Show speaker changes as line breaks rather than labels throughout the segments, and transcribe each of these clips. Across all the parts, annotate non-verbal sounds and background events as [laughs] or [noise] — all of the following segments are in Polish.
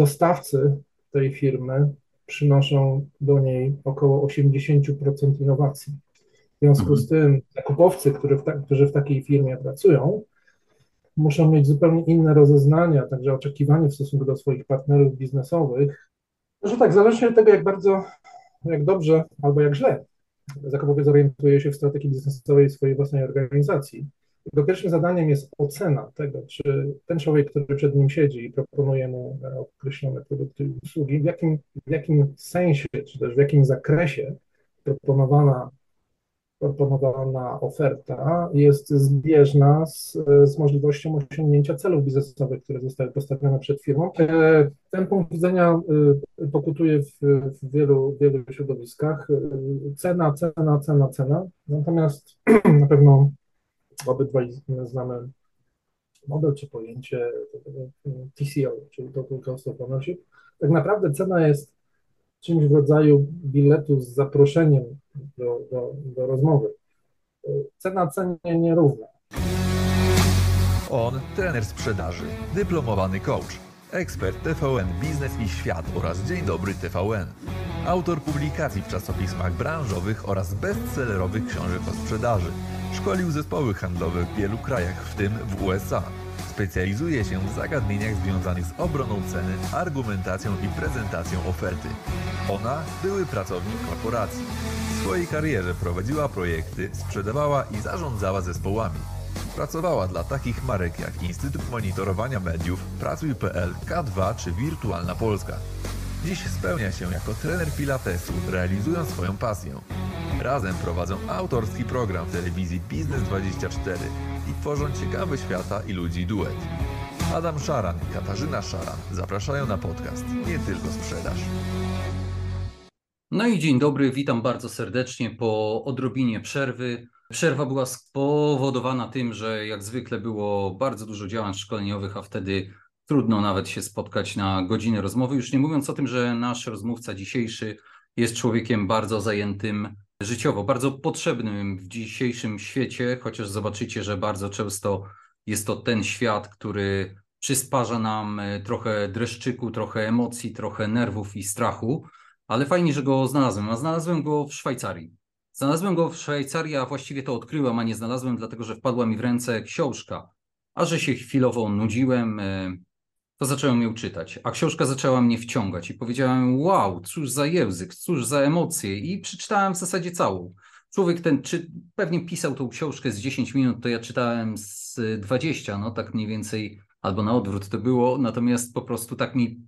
dostawcy tej firmy przynoszą do niej około 80% innowacji. W związku z tym zakupowcy, którzy w, ta, którzy w takiej firmie pracują, muszą mieć zupełnie inne rozeznania, także oczekiwania w stosunku do swoich partnerów biznesowych, że tak, zależnie od tego, jak bardzo, jak dobrze albo jak źle zakupowiec orientuje się w strategii biznesowej swojej własnej organizacji. Jego pierwszym zadaniem jest ocena tego, czy ten człowiek, który przed nim siedzi i proponuje mu określone produkty i usługi, w jakim, w jakim sensie, czy też w jakim zakresie proponowana proponowana oferta jest zbieżna z, z możliwością osiągnięcia celów biznesowych, które zostały postawione przed firmą. E, ten punkt widzenia e, pokutuje w, w wielu, wielu środowiskach. E, cena, cena, cena, cena. Natomiast [clears throat] na pewno obydwaj znamy model czy pojęcie TCO, czyli Total Cost of Ownership. Tak naprawdę cena jest czymś w rodzaju biletu z zaproszeniem do, do, do rozmowy. Cena cenie nierówna.
On, trener sprzedaży, dyplomowany coach, ekspert TVN Biznes i Świat oraz Dzień Dobry TVN. Autor publikacji w czasopismach branżowych oraz bestsellerowych książek o sprzedaży. Szkolił zespoły handlowe w wielu krajach, w tym w USA. Specjalizuje się w zagadnieniach związanych z obroną ceny, argumentacją i prezentacją oferty. Ona były pracownik korporacji. W swojej karierze prowadziła projekty, sprzedawała i zarządzała zespołami. Pracowała dla takich marek jak Instytut Monitorowania Mediów, Pracuj.pl, K2 czy Wirtualna Polska. Dziś spełnia się jako trener pilatesu, realizując swoją pasję. Razem prowadzą autorski program w telewizji Biznes 24 i tworzą ciekawy świata i ludzi duet. Adam Szaran i Katarzyna Szaran zapraszają na podcast Nie tylko sprzedaż.
No i dzień dobry, witam bardzo serdecznie po odrobinie przerwy. Przerwa była spowodowana tym, że jak zwykle było bardzo dużo działań szkoleniowych, a wtedy trudno nawet się spotkać na godzinę rozmowy. Już nie mówiąc o tym, że nasz rozmówca dzisiejszy jest człowiekiem bardzo zajętym życiowo, bardzo potrzebnym w dzisiejszym świecie, chociaż zobaczycie, że bardzo często jest to ten świat, który przysparza nam e, trochę dreszczyku, trochę emocji, trochę nerwów i strachu, ale fajnie, że go znalazłem. A znalazłem go w Szwajcarii. Znalazłem go w Szwajcarii, a właściwie to odkryłem, a nie znalazłem, dlatego że wpadła mi w ręce książka. A że się chwilowo nudziłem, e, to zacząłem ją czytać, a książka zaczęła mnie wciągać i powiedziałem, wow, cóż za język, cóż za emocje i przeczytałem w zasadzie całą. Człowiek ten, czy pewnie pisał tą książkę z 10 minut, to ja czytałem z 20, no tak mniej więcej, albo na odwrót to było, natomiast po prostu tak mi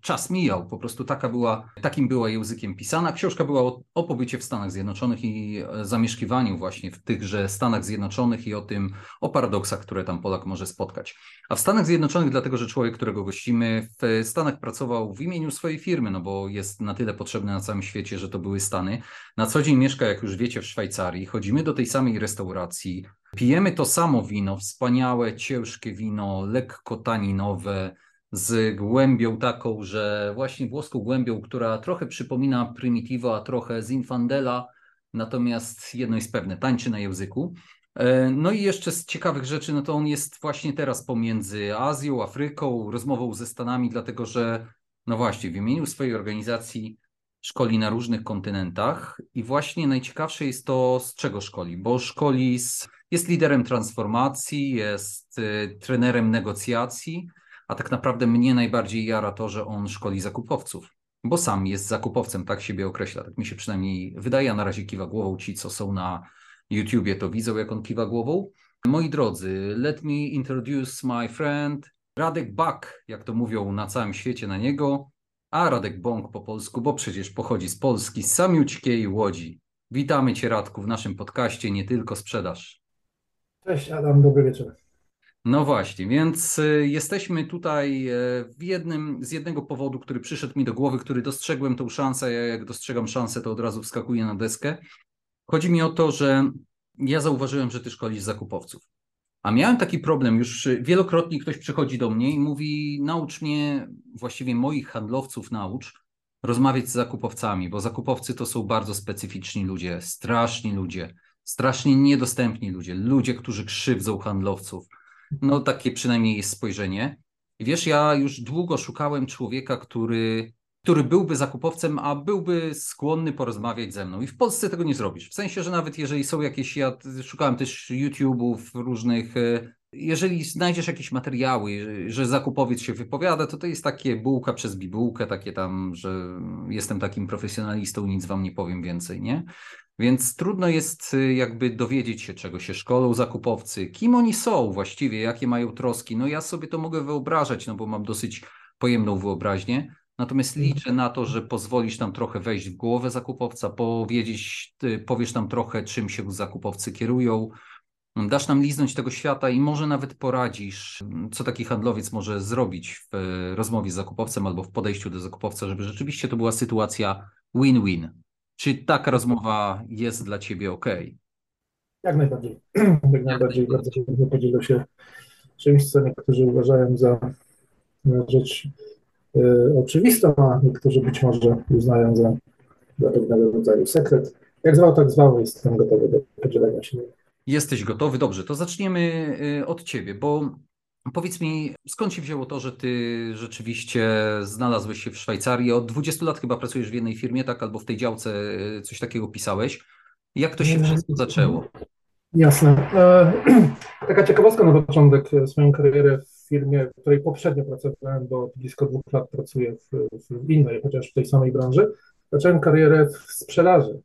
czas mijał, po prostu taka była, takim była językiem pisana. Książka była o, o, pobycie w Stanach Zjednoczonych i e, zamieszkiwaniu właśnie w tychże Stanach Zjednoczonych i o tym, o paradoksach, które tam Polak może spotkać. A w Stanach Zjednoczonych, dlatego że człowiek, którego gościmy, w Stanach pracował w imieniu swojej firmy, no bo jest na tyle potrzebny na całym świecie, że to były Stany. Na co dzień mieszka, jak już wiecie, w Szwajcarii. Chodzimy do tej samej restauracji, pijemy to samo wino, wspaniałe, ciężkie wino, lekko taninowe, z głębią taką, że właśnie włoską głębią, która trochę przypomina Primitivo, a trochę z Infandela, natomiast jedno jest pewne, tańczy na języku. E, no i jeszcze z ciekawych rzeczy, no to on jest właśnie teraz pomiędzy Azją, Afryką, rozmową ze Stanami, dlatego że, no właśnie, w imieniu swojej organizacji szkoli na różnych kontynentach i właśnie najciekawsze jest to, z czego szkoli, bo szkoli z, jest liderem transformacji, jest y, trenerem negocjacji, a tak naprawdę mnie najbardziej jara to, że on szkoli zakupowców, bo sam jest zakupowcem, tak siebie określa, tak mi się przynajmniej wydaje, a na razie kiwa głową. Ci, co są na YouTubie, to widzą, jak on kiwa głową. Moi drodzy, let me introduce my friend Radek Bak, jak to mówią na całym świecie na niego, a Radek Bąk po polsku, bo przecież pochodzi z Polski, z samiućkiej Łodzi. Witamy Cię Radku w naszym podcaście Nie Tylko Sprzedaż.
Cześć Adam, dobry wieczór.
No właśnie, więc y, jesteśmy tutaj e, w jednym, z jednego powodu, który przyszedł mi do głowy, który dostrzegłem tą szansę. Ja jak dostrzegam szansę, to od razu wskakuję na deskę. Chodzi mi o to, że ja zauważyłem, że ty szkolisz zakupowców. A miałem taki problem, już wielokrotnie ktoś przychodzi do mnie i mówi: naucz mnie, właściwie moich handlowców naucz rozmawiać z zakupowcami, bo zakupowcy to są bardzo specyficzni ludzie, straszni ludzie, strasznie niedostępni ludzie, ludzie, którzy krzywdzą handlowców no takie przynajmniej jest spojrzenie. Wiesz, ja już długo szukałem człowieka, który, który byłby zakupowcem, a byłby skłonny porozmawiać ze mną. I w Polsce tego nie zrobisz. W sensie, że nawet jeżeli są jakieś, ja szukałem też YouTube'ów różnych e, jeżeli znajdziesz jakieś materiały, że zakupowiec się wypowiada, to to jest takie bułka przez bibułkę, takie tam, że jestem takim profesjonalistą, nic wam nie powiem więcej, nie? Więc trudno jest y, jakby dowiedzieć się, czego się szkolą zakupowcy, kim oni są właściwie, jakie mają troski. No ja sobie to mogę wyobrażać, no bo mam dosyć pojemną wyobraźnię. Natomiast mhm. liczę na to, że pozwolisz nam trochę wejść w głowę zakupowca, powiedzieć, powiesz nam trochę, czym się zakupowcy kierują, Dasz nam liznąć tego świata i może nawet poradzisz, co taki handlowiec może zrobić w e, rozmowie z zakupowcem albo w podejściu do zakupowca, żeby rzeczywiście to była sytuacja win-win. Czy taka rozmowa jest dla Ciebie ok?
Jak najbardziej. [clears throat] Jak najbardziej bardzo chętnie podzielę się czymś, co niektórzy uważają za rzecz y, oczywistą, a niektórzy być może uznają za, za pewnego rodzaju sekret. Jak zwał, tak zwał, jestem gotowy do podzielenia się.
Jesteś gotowy? Dobrze, to zaczniemy y, od ciebie, bo powiedz mi, skąd się wzięło to, że ty rzeczywiście znalazłeś się w Szwajcarii? Od 20 lat chyba pracujesz w jednej firmie, tak? Albo w tej działce y, coś takiego pisałeś. Jak to się wszystko zaczęło?
Jasne. E, [clears throat] taka ciekawostka na początek. Swoją karierę w firmie, w której poprzednio pracowałem, bo blisko dwóch lat pracuję w, w innej, chociaż w tej samej branży, zacząłem karierę w sprzedaży.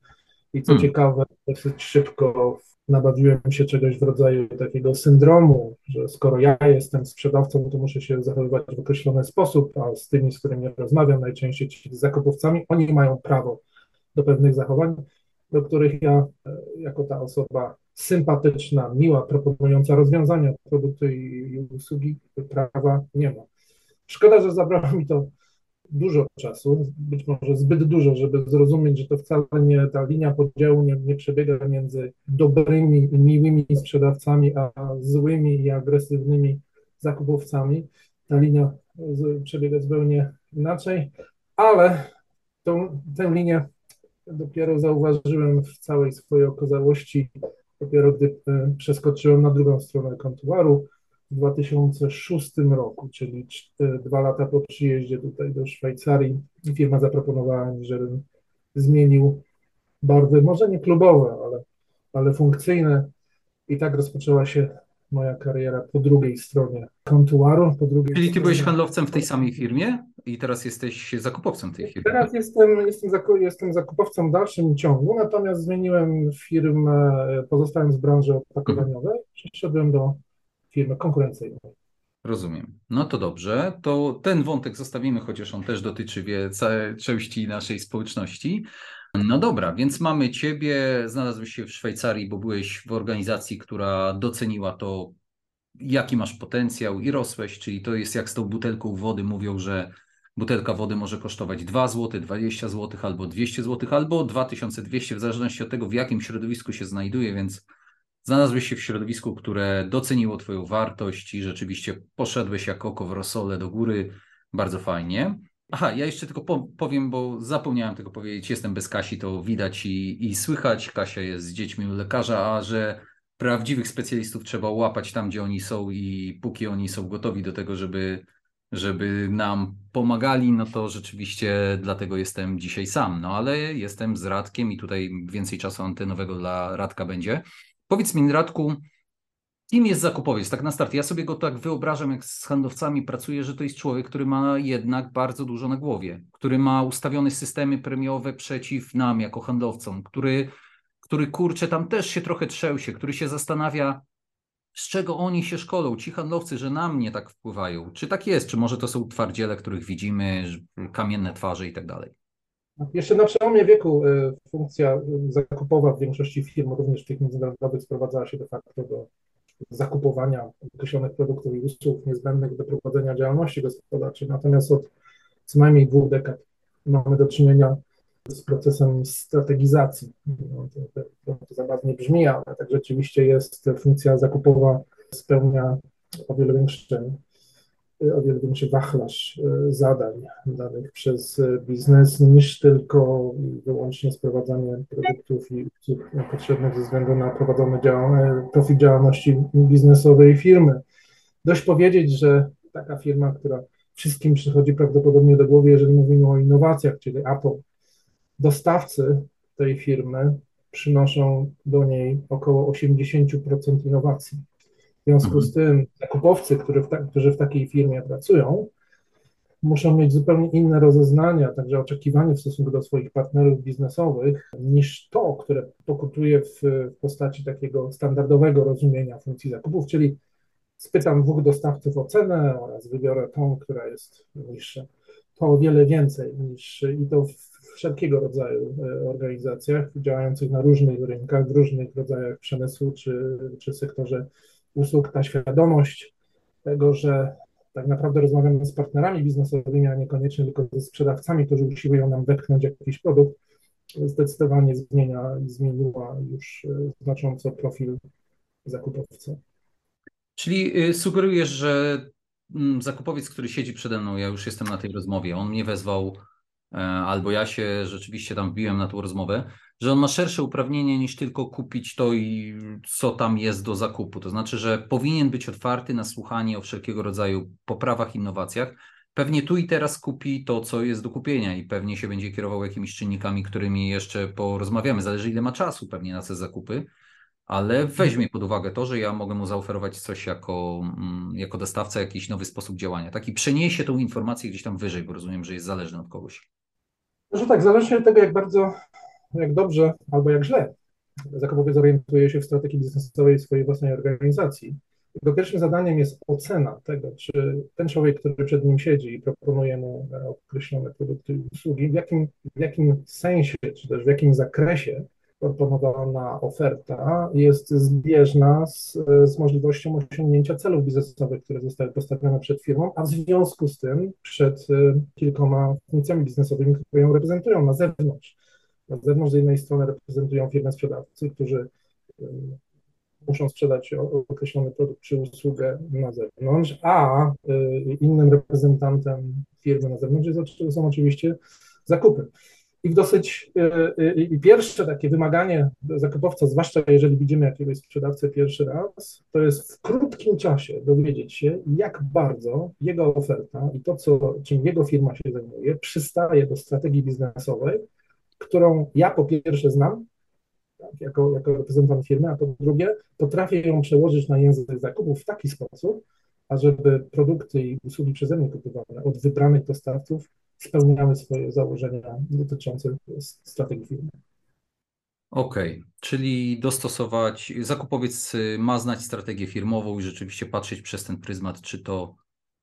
I co hmm. ciekawe, dosyć szybko nabawiłem się czegoś w rodzaju takiego syndromu, że skoro ja jestem sprzedawcą, to muszę się zachowywać w określony sposób, a z tymi, z którymi rozmawiam, najczęściej ci zakupowcami, oni mają prawo do pewnych zachowań, do których ja, e, jako ta osoba sympatyczna, miła, proponująca rozwiązania produkty i usługi, prawa nie ma. Szkoda, że zabrało mi to dużo czasu, być może zbyt dużo, żeby zrozumieć, że to wcale nie ta linia podziału nie, nie przebiega między dobrymi miłymi sprzedawcami, a złymi i agresywnymi zakupowcami. Ta linia z, przebiega zupełnie inaczej, ale tą, tę linię dopiero zauważyłem w całej swojej okazałości, dopiero gdy e, przeskoczyłem na drugą stronę kontuaru w 2006 roku, czyli dwa lata po przyjeździe tutaj do Szwajcarii, firma zaproponowała mi, żebym zmienił barwy, może nie klubowe, ale, ale funkcyjne. I tak rozpoczęła się moja kariera po drugiej stronie kontuaru. Po drugiej
Czyli ty byłeś handlowcem w tej samej firmie i teraz jesteś zakupowcem tej firmy?
Teraz jestem, jestem, jestem zakupowcem w dalszym ciągu, natomiast zmieniłem firmę, pozostałem z branży opakowaniowej, mhm. przeszedłem do firmy konkurencyjnej.
Rozumiem. No to dobrze. To ten wątek zostawimy, chociaż on też dotyczy wie, części naszej społeczności. No dobra, więc mamy Ciebie, znalazłeś się w Szwajcarii, bo byłeś w organizacji, która doceniła to, jaki masz potencjał i rosłeś, czyli to jest jak z tą butelką wody. Mówią, że butelka wody może kosztować 2 zł, 20 zł, albo 200 zł, albo 2200, w zależności od tego, w jakim środowisku się znajduje, więc Znalazłeś się w środowisku, które doceniło Twoją wartość i rzeczywiście poszedłeś jak oko w rosole do góry. Bardzo fajnie. Aha, ja jeszcze tylko powiem, bo zapomniałem tego powiedzieć. Jestem bez Kasi, to widać i, i słychać. Kasia jest z dziećmi u lekarza, a że prawdziwych specjalistów trzeba łapać tam, gdzie oni są i póki oni są gotowi do tego, żeby, żeby nam pomagali, no to rzeczywiście dlatego jestem dzisiaj sam. No ale jestem z Radkiem i tutaj więcej czasu antenowego dla Radka będzie. Powiedz mi, Radku, kim jest zakupowiec? Tak na start. Ja sobie go tak wyobrażam, jak z handlowcami pracuję, że to jest człowiek, który ma jednak bardzo dużo na głowie, który ma ustawione systemy premiowe przeciw nam jako handlowcom, który, który kurczę, tam też się trochę trzęsie, który się zastanawia, z czego oni się szkolą, ci handlowcy, że na mnie tak wpływają. Czy tak jest? Czy może to są twardziele, których widzimy, kamienne twarze i tak dalej?
Jeszcze na przełomie wieku e, funkcja zakupowa w większości firm, również tych międzynarodowych, sprowadzała się de facto do zakupowania określonych produktów i usług niezbędnych do prowadzenia działalności gospodarczej. Natomiast od co najmniej dwóch dekad mamy do czynienia z procesem strategizacji. No, to, to, to zabawnie brzmi, ale tak rzeczywiście jest funkcja zakupowa spełnia o wiele większe o wiele większy wachlarz e, zadań danych przez e, biznes niż tylko wyłącznie sprowadzanie produktów i usług potrzebnych ze względu na prowadzone działania, profil działalności biznesowej firmy. Dość powiedzieć, że taka firma, która wszystkim przychodzi prawdopodobnie do głowy, jeżeli mówimy o innowacjach, czyli Apple. Dostawcy tej firmy przynoszą do niej około 80% innowacji. W związku z tym zakupowcy, którzy w, ta, którzy w takiej firmie pracują, muszą mieć zupełnie inne rozeznania, także oczekiwanie w stosunku do swoich partnerów biznesowych, niż to, które pokutuje w, w postaci takiego standardowego rozumienia funkcji zakupów, czyli spytam dwóch dostawców o cenę oraz wybiorę tą, która jest niższa. To o wiele więcej niż i to w wszelkiego rodzaju e, organizacjach działających na różnych rynkach, w różnych rodzajach przemysłu czy, czy sektorze usług. Ta świadomość tego, że tak naprawdę rozmawiamy z partnerami biznesowymi, a niekoniecznie tylko ze sprzedawcami, którzy usiłują nam wepchnąć jakiś produkt, zdecydowanie zmienia, zmieniła już e, znacząco profil zakupowca.
Czyli y, sugerujesz, że mm, zakupowiec, który siedzi przede mną, ja już jestem na tej rozmowie, on mnie wezwał, albo ja się rzeczywiście tam wbiłem na tą rozmowę, że on ma szersze uprawnienie niż tylko kupić to i co tam jest do zakupu. To znaczy, że powinien być otwarty na słuchanie o wszelkiego rodzaju poprawach, innowacjach. Pewnie tu i teraz kupi to, co jest do kupienia i pewnie się będzie kierował jakimiś czynnikami, którymi jeszcze porozmawiamy. Zależy, ile ma czasu pewnie na te zakupy ale weźmie pod uwagę to, że ja mogę mu zaoferować coś jako, mm, jako dostawca, jakiś nowy sposób działania. Taki przeniesie tą informację gdzieś tam wyżej, bo rozumiem, że jest zależny od kogoś.
Że tak, zależnie od tego, jak bardzo, jak dobrze albo jak źle zakupowiec orientuje się w strategii biznesowej swojej własnej organizacji. Jego pierwszym zadaniem jest ocena tego, czy ten człowiek, który przed nim siedzi i proponuje mu określone produkty i usługi, w jakim, w jakim sensie, czy też w jakim zakresie proponowana oferta jest zbieżna z, z możliwością osiągnięcia celów biznesowych, które zostały postawione przed firmą, a w związku z tym przed y, kilkoma funkcjami biznesowymi, które ją reprezentują na zewnątrz. Na zewnątrz z jednej strony reprezentują firmę sprzedawcy, którzy y, muszą sprzedać określony produkt czy usługę na zewnątrz, a y, innym reprezentantem firmy na zewnątrz są oczywiście zakupy. I w dosyć y, y, pierwsze takie wymaganie zakupowca, zwłaszcza jeżeli widzimy jakiegoś sprzedawcę pierwszy raz, to jest w krótkim czasie dowiedzieć się, jak bardzo jego oferta i to, co, czym jego firma się zajmuje, przystaje do strategii biznesowej, którą ja po pierwsze znam, tak, jako, jako reprezentant firmy, a po drugie potrafię ją przełożyć na język zakupów w taki sposób, ażeby produkty i usługi przeze mnie kupowane od wybranych dostawców spełniały swoje założenia dotyczące strategii firmy.
Okej, okay. czyli dostosować, zakupowiec ma znać strategię firmową i rzeczywiście patrzeć przez ten pryzmat, czy to,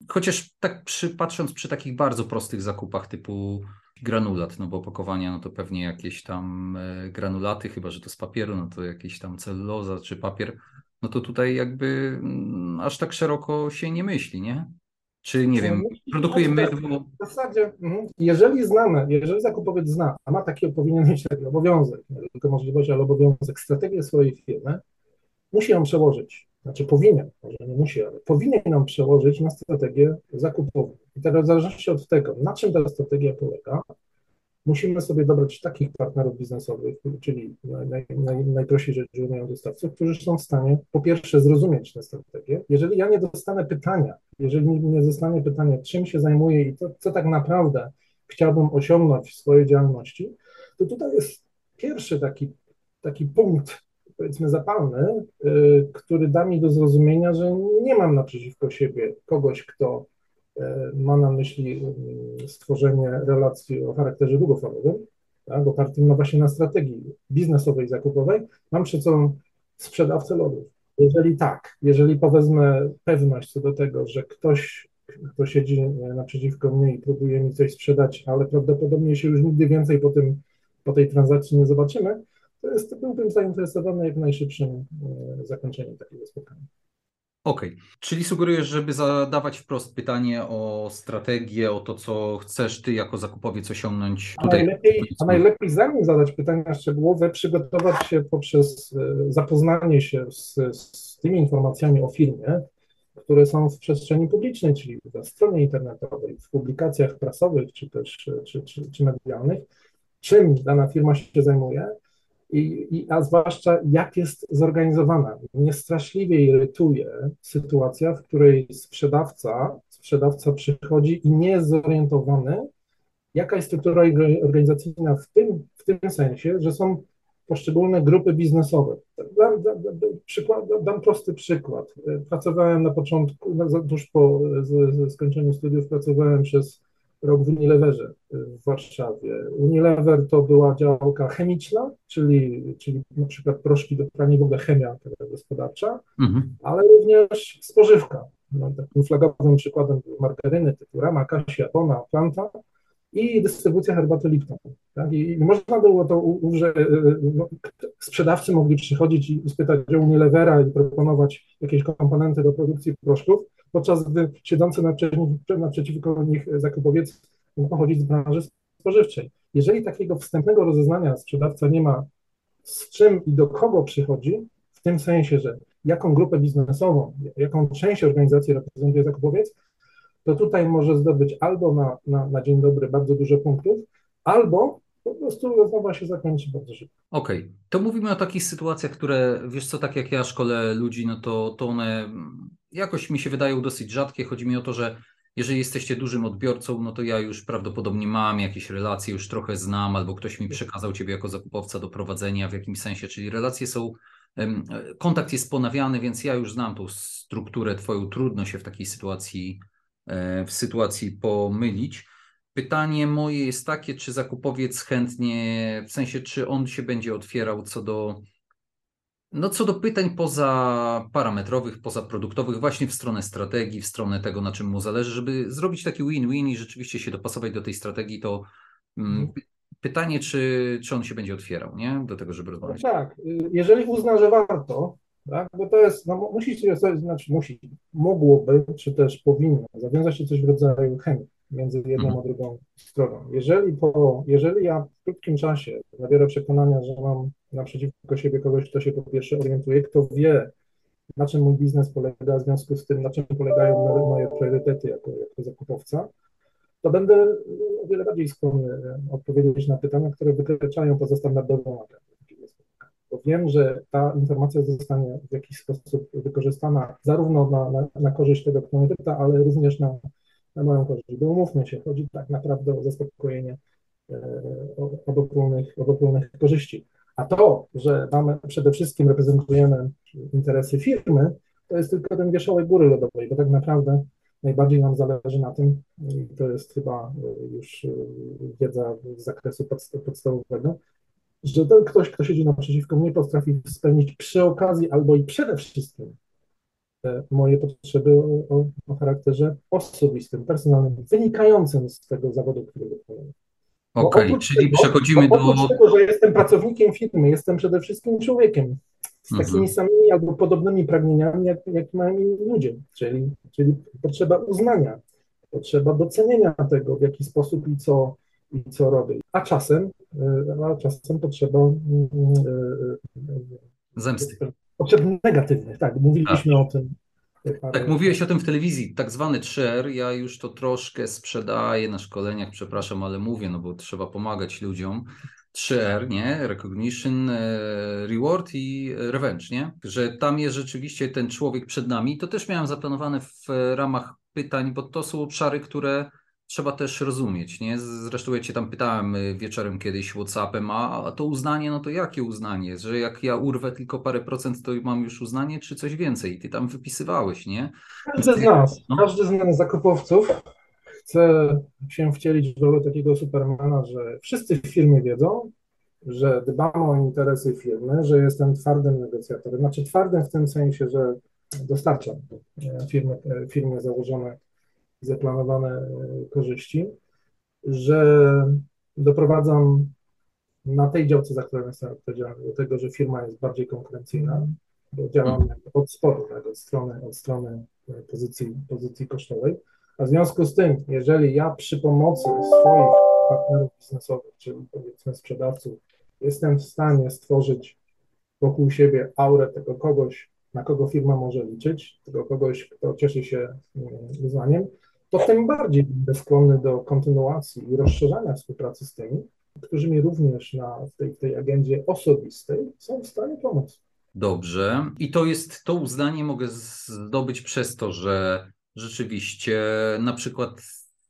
chociaż tak przy, patrząc przy takich bardzo prostych zakupach typu granulat, no bo opakowania, no to pewnie jakieś tam e, granulaty, chyba że to z papieru, no to jakieś tam celuloza czy papier, no to tutaj jakby mm, aż tak szeroko się nie myśli, nie? Czy nie wiem, produkuje mydło?
W zasadzie, mhm. jeżeli znamy, jeżeli zakupowiec zna, a ma taki, powinien mieć taki obowiązek, nie tylko możliwość, ale obowiązek, strategię swojej firmy, musi ją przełożyć. Znaczy powinien, może nie musi, ale powinien ją przełożyć na strategię zakupową. I teraz w zależności od tego, na czym ta strategia polega, musimy sobie dobrać takich partnerów biznesowych, czyli naj, naj, najprościej rzecz ujmując dostawców, którzy są w stanie po pierwsze zrozumieć tę strategię. Jeżeli ja nie dostanę pytania, jeżeli nie zostanie pytania, czym się zajmuję i to, co tak naprawdę chciałbym osiągnąć w swojej działalności, to tutaj jest pierwszy taki, taki punkt, powiedzmy zapalny, yy, który da mi do zrozumienia, że nie mam naprzeciwko siebie kogoś, kto ma na myśli stworzenie relacji o charakterze długofalowym, tak, opartym no właśnie na strategii biznesowej, zakupowej, mam przed sobą sprzedawcę lodów. Jeżeli tak, jeżeli powezmę pewność co do tego, że ktoś, kto siedzi e, naprzeciwko mnie i próbuje mi coś sprzedać, ale prawdopodobnie się już nigdy więcej po, tym, po tej transakcji nie zobaczymy, to jest, byłbym zainteresowany jak najszybszym e, zakończeniem takiego spotkania.
Okej, okay. czyli sugerujesz, żeby zadawać wprost pytanie o strategię, o to, co chcesz ty jako zakupowiec osiągnąć
tutaj. A najlepiej, a najlepiej zanim zadać pytania szczegółowe, przygotować się poprzez e, zapoznanie się z, z tymi informacjami o firmie, które są w przestrzeni publicznej, czyli na stronie internetowej, w publikacjach prasowych czy też czy, czy, czy medialnych, czym dana firma się zajmuje, i, a zwłaszcza jak jest zorganizowana. Mnie straszliwie irytuje sytuacja, w której sprzedawca, sprzedawca przychodzi i nie jest zorientowany, jaka jest struktura organizacyjna w tym, w tym sensie, że są poszczególne grupy biznesowe. Dam, dam, przykład, dam prosty przykład. Pracowałem na początku, tuż po skończeniu studiów, pracowałem przez rok w Unileverze w Warszawie. Unilever to była działka chemiczna, czyli, czyli na przykład proszki do prania, w ogóle chemia gospodarcza, mhm. ale również spożywka. No, takim flagowym przykładem były margaryny typu Rama, Kasia, Bona, Planta i dystrybucja herbaty Lipton. Tak? I, można było to, że no, sprzedawcy mogli przychodzić i spytać o Unilevera i proponować jakieś komponenty do produkcji proszków, podczas gdy siedzący naprzeciwko nich zakupowiec mógł pochodzić z branży spożywczej. Jeżeli takiego wstępnego rozeznania sprzedawca nie ma z czym i do kogo przychodzi, w tym sensie, że jaką grupę biznesową, jaką część organizacji reprezentuje zakupowiec, to tutaj może zdobyć albo na, na, na dzień dobry bardzo dużo punktów, albo po prostu rozmowa się zakończy bardzo szybko.
Okej, okay. to mówimy o takich sytuacjach, które, wiesz co, tak jak ja szkole ludzi, no to, to one jakoś mi się wydają dosyć rzadkie. Chodzi mi o to, że jeżeli jesteście dużym odbiorcą, no to ja już prawdopodobnie mam jakieś relacje, już trochę znam, albo ktoś mi przekazał ciebie jako zakupowca do prowadzenia w jakimś sensie, czyli relacje są, kontakt jest ponawiany, więc ja już znam tą strukturę twoją, trudno się w takiej sytuacji, e, w sytuacji pomylić. Pytanie moje jest takie, czy zakupowiec chętnie, w sensie, czy on się będzie otwierał co do no co do pytań poza parametrowych, poza produktowych, właśnie w stronę strategii, w stronę tego, na czym mu zależy, żeby zrobić taki win-win i rzeczywiście się dopasować do tej strategii, to mm, mhm. pytanie, czy, czy on się będzie otwierał, nie? Do tego, żeby rozmawiać.
No tak, jeżeli uzna, że warto, tak? bo to jest, no musi się, znaczy musi, mogłoby, czy też powinno zawiązać się coś w rodzaju chemii między jedną mhm. a drugą stroną. Jeżeli, po, jeżeli ja w krótkim czasie nabiorę przekonania, że mam naprzeciwko siebie kogoś, kto się po pierwsze orientuje, kto wie, na czym mój biznes polega, w związku z tym, na czym polegają moje priorytety jako, jako zakupowca, to będę o wiele bardziej skłonny odpowiedzieć na pytania, które wykraczają poza standardową agendę. Bo wiem, że ta informacja zostanie w jakiś sposób wykorzystana zarówno na, na, na korzyść tego, kto mnie pyta, ale również na, na moją korzyść. Bo umówmy się, chodzi tak naprawdę o zaspokojenie e, obopólnych, obopólnych korzyści. A to, że mamy przede wszystkim reprezentujemy interesy firmy, to jest tylko ten wierzchołek góry lodowej, bo tak naprawdę najbardziej nam zależy na tym, to jest chyba już wiedza z zakresu podstawowego, że ten ktoś, kto siedzi naprzeciwko mnie, potrafi spełnić przy okazji albo i przede wszystkim moje potrzeby o, o charakterze osobistym, personalnym, wynikającym z tego zawodu, który wykonuję.
Okej, okay, czyli tego, przechodzimy do.
Oprócz tego, że jestem pracownikiem firmy, jestem przede wszystkim człowiekiem z mhm. takimi samymi albo podobnymi pragnieniami, jak, jak mają inni ludzie, czyli, czyli potrzeba uznania, potrzeba docenienia tego, w jaki sposób i co, i co robię. A czasem, e, a czasem potrzeba mm,
e, e, zemsty.
Potrzeb negatywnych, tak, mówiliśmy tak. o tym
tak, mówiłeś o tym w telewizji, tak zwany 3R. Ja już to troszkę sprzedaję na szkoleniach, przepraszam, ale mówię, no bo trzeba pomagać ludziom. 3R, nie? Recognition, e, Reward i Revenge, nie? Że tam jest rzeczywiście ten człowiek przed nami. To też miałem zaplanowane w ramach pytań, bo to są obszary, które trzeba też rozumieć, nie? Zresztą ja cię tam pytałem y, wieczorem kiedyś Whatsappem, a, to uznanie, no to jakie uznanie? Że jak ja urwę tylko parę procent, to mam już uznanie, czy coś więcej? Ty tam wypisywałeś, nie?
Każdy z nas, no. każdy z nas zakupowców chce się wcielić w rolę takiego supermana, że wszyscy w firmie wiedzą, że dbam o interesy firmy, że jestem twardym negocjatorem. Znaczy twardym w tym sensie, że dostarczam e, firmie, e, firmie założone zaplanowane e, korzyści, że doprowadzam na tej działce, za którą jestem odpowiedzialny, do tego, że firma jest bardziej konkurencyjna, bo działam od spodu, tak, od strony, od strony e, pozycji, pozycji kosztowej. A w związku z tym, jeżeli ja przy pomocy swoich partnerów biznesowych, czyli powiedzmy sprzedawców, jestem w stanie stworzyć wokół siebie aurę tego kogoś, na kogo firma może liczyć, tego kogoś, kto cieszy się mm, uznaniem, to tym bardziej będę skłonny do kontynuacji i rozszerzania współpracy z tymi, którzy mi również na, tej, tej agendzie osobistej są w stanie pomóc.
Dobrze. I to jest to uznanie mogę zdobyć przez to, że rzeczywiście, na przykład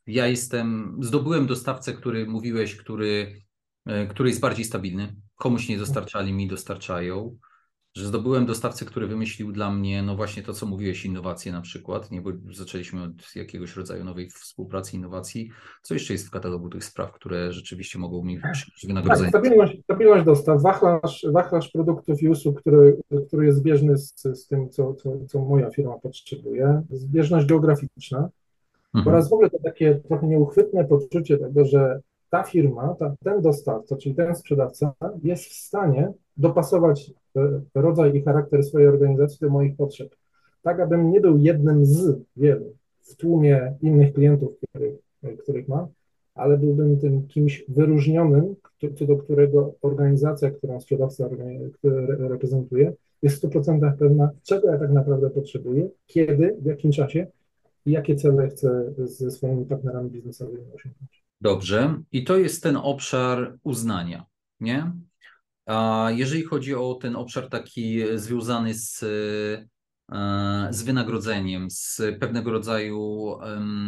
ja jestem, zdobyłem dostawcę, który mówiłeś, który, e, który jest bardziej stabilny. Komuś nie dostarczali, mi dostarczają że zdobyłem dostawcę, który wymyślił dla mnie, no właśnie to, co mówiłeś, innowacje na przykład, nie, bo zaczęliśmy od jakiegoś rodzaju nowej współpracy, innowacji. Co jeszcze jest w katalogu tych spraw, które rzeczywiście mogą mi przynieść wynagrodzenie?
Tak, stabilność, stabilność dostaw, wachlarz, wachlarz produktów i usług, który, który jest zbieżny z, z tym, co, co, co moja firma potrzebuje, zbieżność geograficzna mhm. oraz w ogóle to takie trochę nieuchwytne poczucie tego, że ta firma, ta, ten dostawca, czyli ten sprzedawca jest w stanie dopasować e, rodzaj i charakter swojej organizacji do moich potrzeb. Tak, abym nie był jednym z wielu w tłumie innych klientów, których, których mam, ale byłbym tym kimś wyróżnionym, co do którego organizacja, którą sprzedawca reprezentuje, jest w 100% pewna, czego ja tak naprawdę potrzebuję, kiedy, w jakim czasie i jakie cele chcę ze swoimi partnerami biznesowymi osiągnąć.
Dobrze. I to jest ten obszar uznania, nie? A jeżeli chodzi o ten obszar taki związany z, e, z wynagrodzeniem, z pewnego rodzaju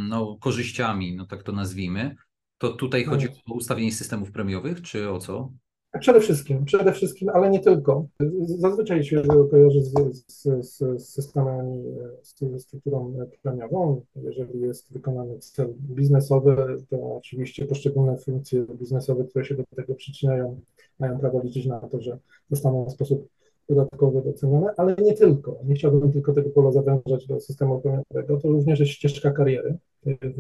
no, korzyściami, no tak to nazwijmy, to tutaj chodzi o ustawienie systemów premiowych, czy o co?
Przede wszystkim, przede wszystkim, ale nie tylko. Zazwyczaj się kojarzy z, z, z, z systemami, z strukturą premiową. Jeżeli jest wykonany cel biznesowy, to oczywiście poszczególne funkcje biznesowe, które się do tego przyczyniają, mają prawo liczyć na to, że zostaną w sposób dodatkowy docenione, ale nie tylko. Nie chciałbym tylko tego pola zawężać do systemu premiowego. To również jest ścieżka kariery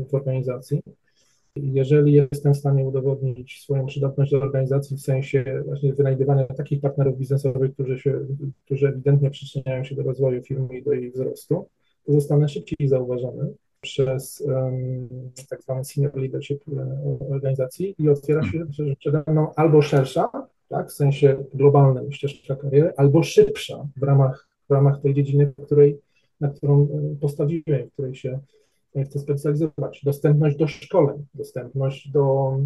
w organizacji jeżeli jestem w stanie udowodnić swoją przydatność do organizacji w sensie właśnie wynajdywania takich partnerów biznesowych, którzy, się, którzy ewidentnie przyczyniają się do rozwoju firmy i do jej wzrostu, to zostanę szybciej zauważony przez um, tak zwany senior leadership e, organizacji i otwiera się przede mną albo szersza, tak, w sensie globalnym ścieżka kariery, albo szybsza w ramach, w ramach tej dziedziny, której, na którą e, postawiłem, w której się chcę specjalizować. Dostępność do szkoleń, dostępność do,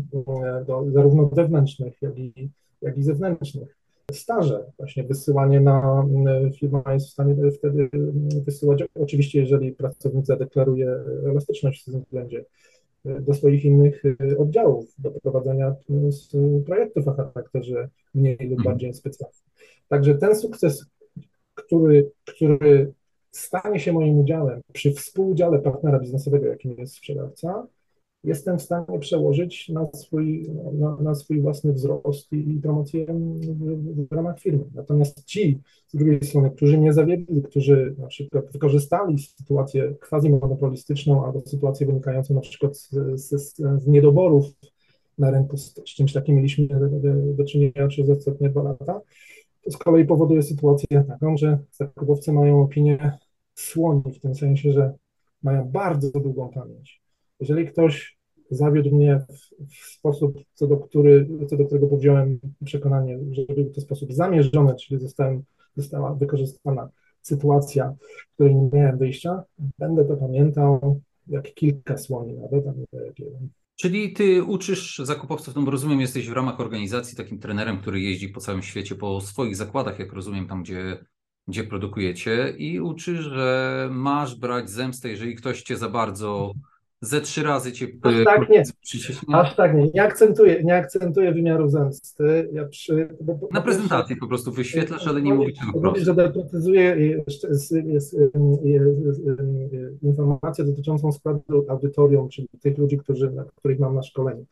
e, do zarówno wewnętrznych, jak i, jak i zewnętrznych. Staże, właśnie wysyłanie na, e, firma jest w stanie wtedy wysyłać, oczywiście jeżeli pracownik zadeklaruje elastyczność w tym względzie, e, do swoich innych oddziałów, do prowadzenia projektów o charakterze mniej lub mhm. bardziej specjalnym. Także ten sukces, który, który stanie się moim udziałem przy współudziale partnera biznesowego, jakim jest sprzedawca, jestem w stanie przełożyć na swój, na, na swój własny wzrost i, i promocję w, w, ramach firmy. Natomiast ci z drugiej strony, którzy mnie zawiedli, którzy na przykład wykorzystali sytuację quasi-monopolistyczną albo sytuację wynikającą na przykład z, z, z niedoborów na rynku, z, z czymś takim mieliśmy do, czynienia przez ostatnie dwa lata, to z kolei powoduje sytuację taką, że zakupowcy mają opinię słoni, w tym sensie, że mają bardzo długą pamięć. Jeżeli ktoś zawiódł mnie w, w sposób, co do, który, co do którego powziąłem przekonanie, że był to sposób zamierzony, czyli zostałem, została wykorzystana sytuacja, w której nie miałem wyjścia, będę to pamiętał jak kilka słoni nawet, jeden.
Czyli ty uczysz zakupowców, no rozumiem, jesteś w ramach organizacji takim trenerem, który jeździ po całym świecie, po swoich zakładach, jak rozumiem, tam gdzie, gdzie produkujecie i uczysz, że masz brać zemstę, jeżeli ktoś cię za bardzo ze trzy razy cię
Aż tak nie. Aż tak nie. Nie akcentuję, nie akcentuję wymiaru zemsty. Ja przy,
bo, bo Na prezentacji po prostu wyświetlasz, ale nie mówisz tego
wprost. że doprecyzuję jest, jest, jest, jest, informację dotyczącą składu audytorium, czyli tych ludzi, którzy, których mam na szkoleniu.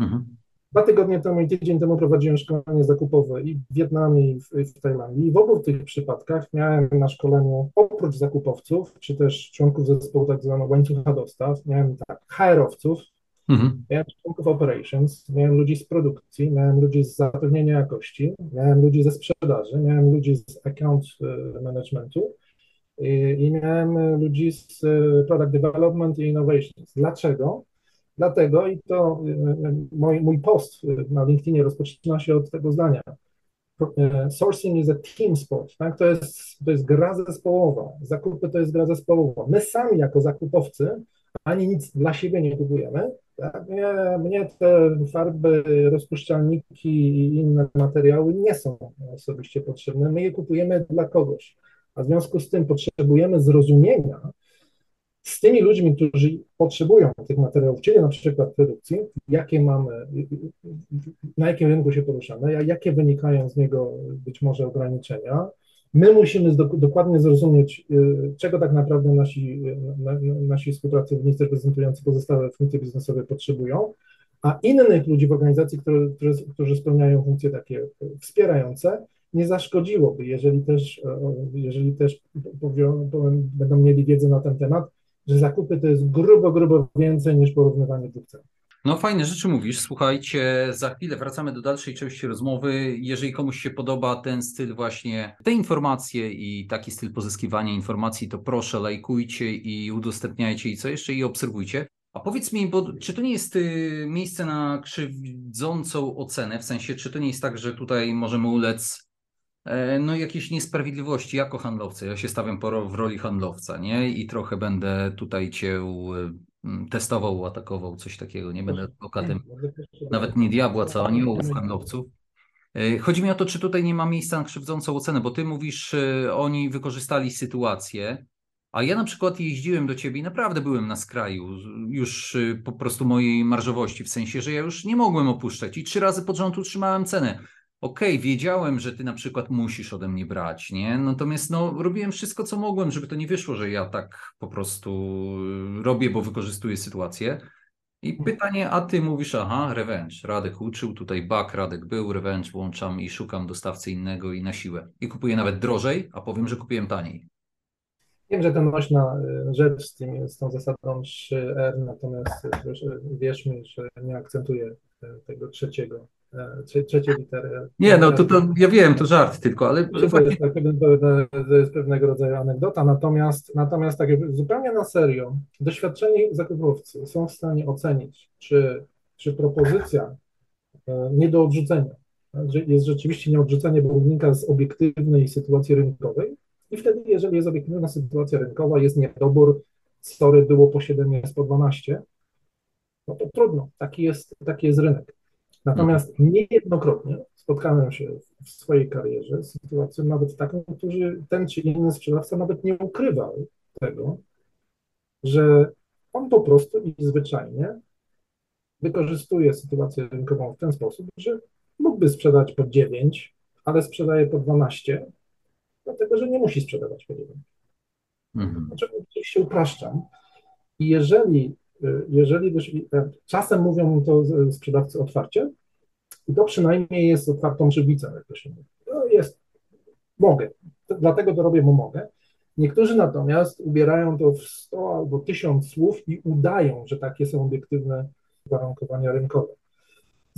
Mhm. Dwa tygodnie temu i tydzień temu prowadziłem szkolenie zakupowe i w Wietnamie, i w, w Tajlandii. I w obu tych przypadkach miałem na szkoleniu oprócz zakupowców, czy też członków zespołu tak zwanego łańcucha dostaw, miałem tak, HR-owców, mhm. miałem członków operations, miałem ludzi z produkcji, miałem ludzi z zapewnienia jakości, miałem ludzi ze sprzedaży, miałem ludzi z account e, managementu i, i miałem ludzi z e, product development i innovations. Dlaczego? Dlatego i to y, y, mój, mój post na LinkedInie rozpoczyna się od tego zdania. E, sourcing is a team sport, tak? To jest, to jest gra zespołowa. Zakupy to jest gra zespołowa. My sami jako zakupowcy ani nic dla siebie nie kupujemy. Tak? Mnie, mnie te farby, rozpuszczalniki i inne materiały nie są osobiście potrzebne. My je kupujemy dla kogoś. A w związku z tym potrzebujemy zrozumienia, z tymi ludźmi, którzy potrzebują tych materiałów, czyli na przykład produkcji, jakie mamy, na jakim rynku się poruszamy, jakie wynikają z niego być może ograniczenia. My musimy dokładnie zrozumieć, y, czego tak naprawdę nasi, nasi współpracownicy reprezentujący pozostałe funkcje biznesowe potrzebują, a innych ludzi w organizacji, które, które, którzy spełniają funkcje takie wspierające, nie zaszkodziłoby, jeżeli też, jeżeli też powią, będą mieli wiedzę na ten temat, że zakupy to jest grubo, grubo więcej niż porównywanie dwóch cen.
No fajne rzeczy mówisz. Słuchajcie, za chwilę wracamy do dalszej części rozmowy. Jeżeli komuś się podoba ten styl właśnie, te informacje i taki styl pozyskiwania informacji, to proszę lajkujcie i udostępniajcie i co jeszcze i obserwujcie. A powiedz mi, bo czy to nie jest y, miejsce na krzywdzącą ocenę, w sensie, czy to nie jest tak, że tutaj możemy ulec no jakieś niesprawiedliwości jako handlowcy. Ja się stawiam w roli handlowca, nie? I trochę będę tutaj cię y, testował, atakował, coś takiego. Nie będę adwokatem nawet nie diabła, co aniołów handlowców. E, chodzi mi o to, czy tutaj nie ma miejsca na krzywdzącą ocenę, bo ty mówisz, y, oni wykorzystali sytuację, a ja na przykład jeździłem do ciebie i naprawdę byłem na skraju już y, po prostu mojej marżowości, w sensie, że ja już nie mogłem opuszczać i trzy razy pod rząd utrzymałem cenę. Okej, okay, wiedziałem, że ty na przykład musisz ode mnie brać, nie? Natomiast no, robiłem wszystko, co mogłem, żeby to nie wyszło, że ja tak po prostu y, robię, bo wykorzystuję sytuację. I pytanie, a ty mówisz, aha, revenge. Radek uczył, tutaj bak, Radek był, revenge włączam i szukam dostawcy innego i na siłę. I kupuję nawet drożej, a powiem, że kupiłem taniej.
Wiem, że to nośna y, rzecz z, tym, z tą zasadą 3R, natomiast y, wierz mi, że nie akcentuję tego trzeciego, trzeciej litery.
Nie, no to, to ja wiem, to żart tylko, ale...
To jest, tak, to jest pewnego rodzaju anegdota, natomiast, natomiast tak zupełnie na serio, doświadczeni zakupowcy są w stanie ocenić, czy, czy propozycja nie do odrzucenia jest rzeczywiście nieodrzucenie, bo wynika z obiektywnej sytuacji rynkowej, i wtedy, jeżeli jest obiektywna sytuacja rynkowa, jest niedobór, story było po 7, jest po 12, no to trudno, taki jest, taki jest rynek. Natomiast niejednokrotnie spotkałem się w swojej karierze z sytuacją nawet taką, którzy ten czy inny sprzedawca nawet nie ukrywał tego, że on po prostu i zwyczajnie wykorzystuje sytuację rynkową w ten sposób, że mógłby sprzedać po 9, ale sprzedaje po 12, dlatego że nie musi sprzedawać po Mhm. Znaczy, oczywiście upraszczam. I jeżeli, jeżeli e, czasem mówią to sprzedawcy otwarcie, i to przynajmniej jest otwartą żywicą, jak to się mówi. No jest, mogę, dlatego to robię, bo mogę. Niektórzy natomiast ubierają to w 100 albo 1000 słów i udają, że takie są obiektywne warunkowania rynkowe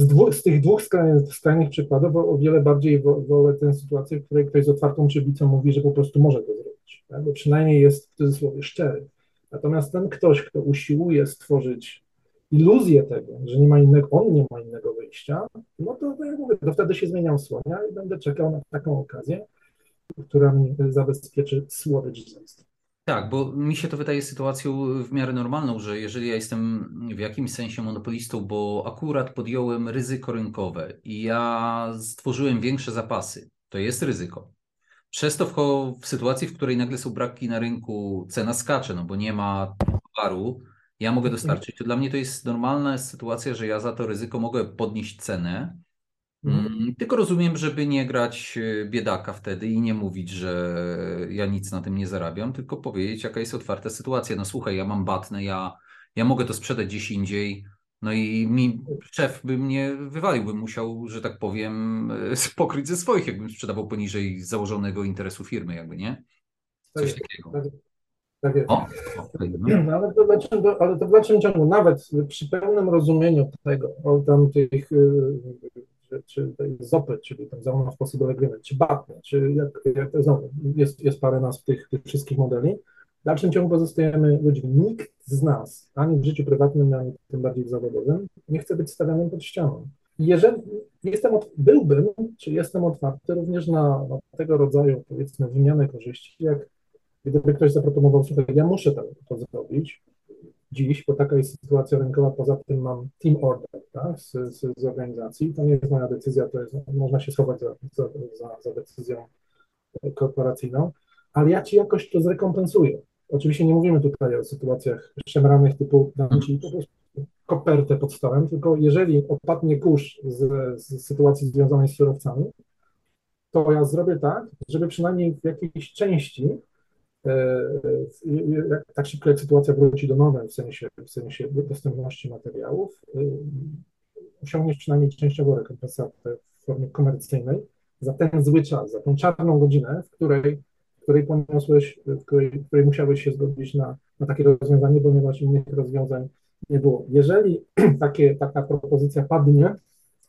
z, dwóch, z tych dwóch skrajnych, przykładów o wiele bardziej wolę tę sytuację, w której ktoś z otwartą przybicą mówi, że po prostu może to zrobić, tak? bo przynajmniej jest w cudzysłowie szczery. Natomiast ten ktoś, kto usiłuje stworzyć iluzję tego, że nie ma innego, on nie ma innego wyjścia, no to, to ja mówię, to wtedy się zmieniam słonia i będę czekał na taką okazję, która mi zabezpieczy słodycz zemsty.
Tak, bo mi się to wydaje sytuacją w miarę normalną, że jeżeli ja jestem w jakimś sensie monopolistą, bo akurat podjąłem ryzyko rynkowe i ja stworzyłem większe zapasy, to jest ryzyko. Przez to w, w sytuacji, w której nagle są braki na rynku, cena skacze, no bo nie ma towaru, ja mogę dostarczyć. To dla mnie to jest normalna sytuacja, że ja za to ryzyko mogę podnieść cenę, Mhm. Mm, tylko rozumiem, żeby nie grać e, biedaka wtedy i nie mówić, że ja nic na tym nie zarabiam, tylko powiedzieć, jaka jest otwarta sytuacja. No słuchaj, ja mam batnę, ja, ja mogę to sprzedać gdzieś indziej. No i mi szef by mnie wywalił, bym musiał, że tak powiem, e, [laughs] pokryć ze swoich, jakbym sprzedawał poniżej założonego interesu firmy, jakby nie? Coś tak takiego. Tak,
jest. O, [clears throat] no. ale, to w ale to w dalszym ciągu, nawet przy pełnym rozumieniu tego, o tam tych czy ZOPy, czyli tam Zone of Possible Agreement, czy BATNE, czy jak, jak znowu, jest, jest parę nazw tych, tych wszystkich modeli. W dalszym ciągu pozostajemy ludźmi. Nikt z nas, ani w życiu prywatnym, ani tym bardziej w zawodowym, nie chce być stawianym pod ścianą. Jeżeli jestem, byłbym, czy jestem otwarty również na, na tego rodzaju, powiedzmy, wymianę korzyści, jak gdyby ktoś zaproponował, słuchaj, ja muszę to, to zrobić, dziś, bo taka jest sytuacja rynkowa, poza tym mam team order tak, z, z, z organizacji, to nie jest moja decyzja, to jest, można się schować za, za, za decyzją korporacyjną, ale ja ci jakoś to zrekompensuję. Oczywiście nie mówimy tutaj o sytuacjach szemranych typu dam po prostu kopertę pod stołem, tylko jeżeli opadnie kurz z, z sytuacji związanej z surowcami, to ja zrobię tak, żeby przynajmniej w jakiejś części, e, tak szybko jak sytuacja wróci do normy, w sensie, w sensie dostępności materiałów, e, osiągniesz przynajmniej częściowo rekompensatę w formie komercyjnej za ten zły czas, za tą czarną godzinę, w której, której poniosłeś, w której, w której musiałeś się zgodzić na, na takie rozwiązanie, ponieważ innych rozwiązań nie było. Jeżeli [clears throat] takie, taka propozycja padnie,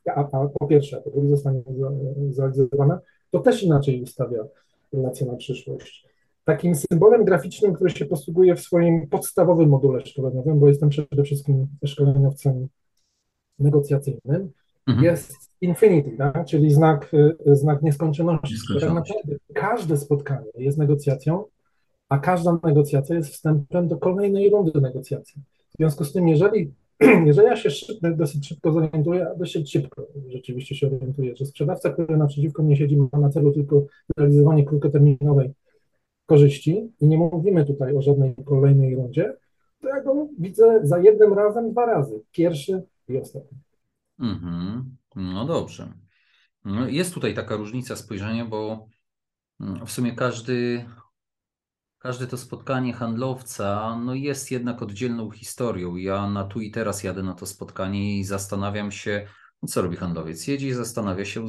a, a po pierwsze, a po drugie zostanie zrealizowana, to też inaczej ustawia relacje na przyszłość. Takim symbolem graficznym, który się posługuje w swoim podstawowym module szkoleniowym, bo jestem przede wszystkim szkoleniowcem negocjacyjnym, mhm. jest infinity, tak? czyli znak, znak nieskończoności. Tak naprawdę każde spotkanie jest negocjacją, a każda negocjacja jest wstępem do kolejnej rundy negocjacji. W związku z tym, jeżeli, [clears throat] jeżeli ja się szybko, dosyć szybko zorientuję, a dosyć szybko rzeczywiście się orientuję, że sprzedawca, który naprzeciwko mnie siedzi, ma na celu tylko realizowanie krótkoterminowej korzyści i nie mówimy tutaj o żadnej kolejnej rundzie, to ja go widzę za jednym razem dwa razy. Pierwszy i ostatni.
Mm-hmm. No dobrze. No jest tutaj taka różnica spojrzenia, bo mm, w sumie każdy każde to spotkanie handlowca no jest jednak oddzielną historią. Ja na tu i teraz jadę na to spotkanie i zastanawiam się, no co robi handlowiec. Jedzie i zastanawia się,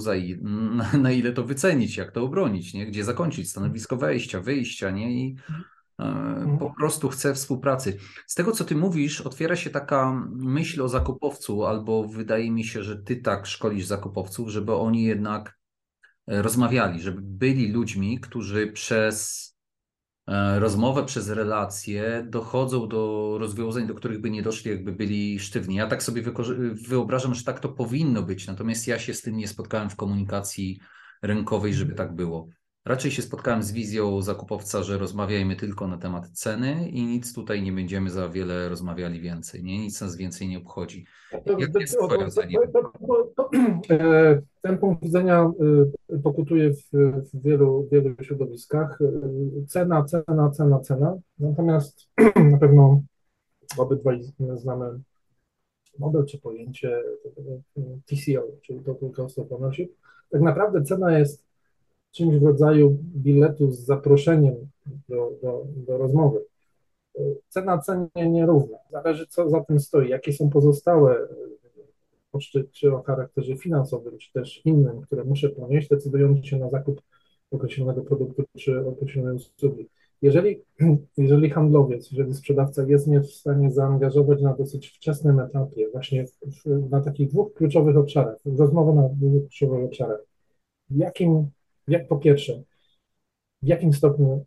[laughs] na, ile to wycenić, jak to obronić, nie? gdzie zakończyć stanowisko wejścia, wyjścia nie? i mhm. Po prostu chce współpracy. Z tego, co ty mówisz, otwiera się taka myśl o zakupowcu, albo wydaje mi się, że ty tak szkolisz zakupowców, żeby oni jednak e, rozmawiali, żeby byli ludźmi, którzy przez E, rozmowę przez relacje dochodzą do rozwiązań, do których by nie doszli, jakby byli sztywni. Ja tak sobie wyobrażam, że tak to powinno być, natomiast ja się z tym nie spotkałem w komunikacji rynkowej, żeby tak było. Raczej się spotkałem z wizją zakupowca, że rozmawiajmy tylko na temat ceny i nic tutaj nie będziemy za wiele rozmawiali więcej. Nie? Nic nas więcej nie obchodzi. Jak jest Twoje zdanie?
Ten punkt widzenia e, pokutuje w, w wielu, wielu środowiskach. E, cena, cena, cena, cena. Natomiast [clears throat] na pewno obydwaj znamy model czy pojęcie TCO, czyli Total Cost of Ownership. Tak naprawdę cena jest czymś w rodzaju biletu z zaproszeniem do, do, do rozmowy. Cena cenie nierówna. Zależy, co za tym stoi, jakie są pozostałe koszty, czy o charakterze finansowym, czy też innym, które muszę ponieść, decydując się na zakup określonego produktu czy określonej usługi. Jeżeli, [clears throat] jeżeli handlowiec, jeżeli sprzedawca jest mnie w stanie zaangażować na dosyć wczesnym etapie, właśnie w, w, na takich dwóch kluczowych obszarach, rozmowę na dwóch kluczowych obszarach, jakim jak po pierwsze, w jakim stopniu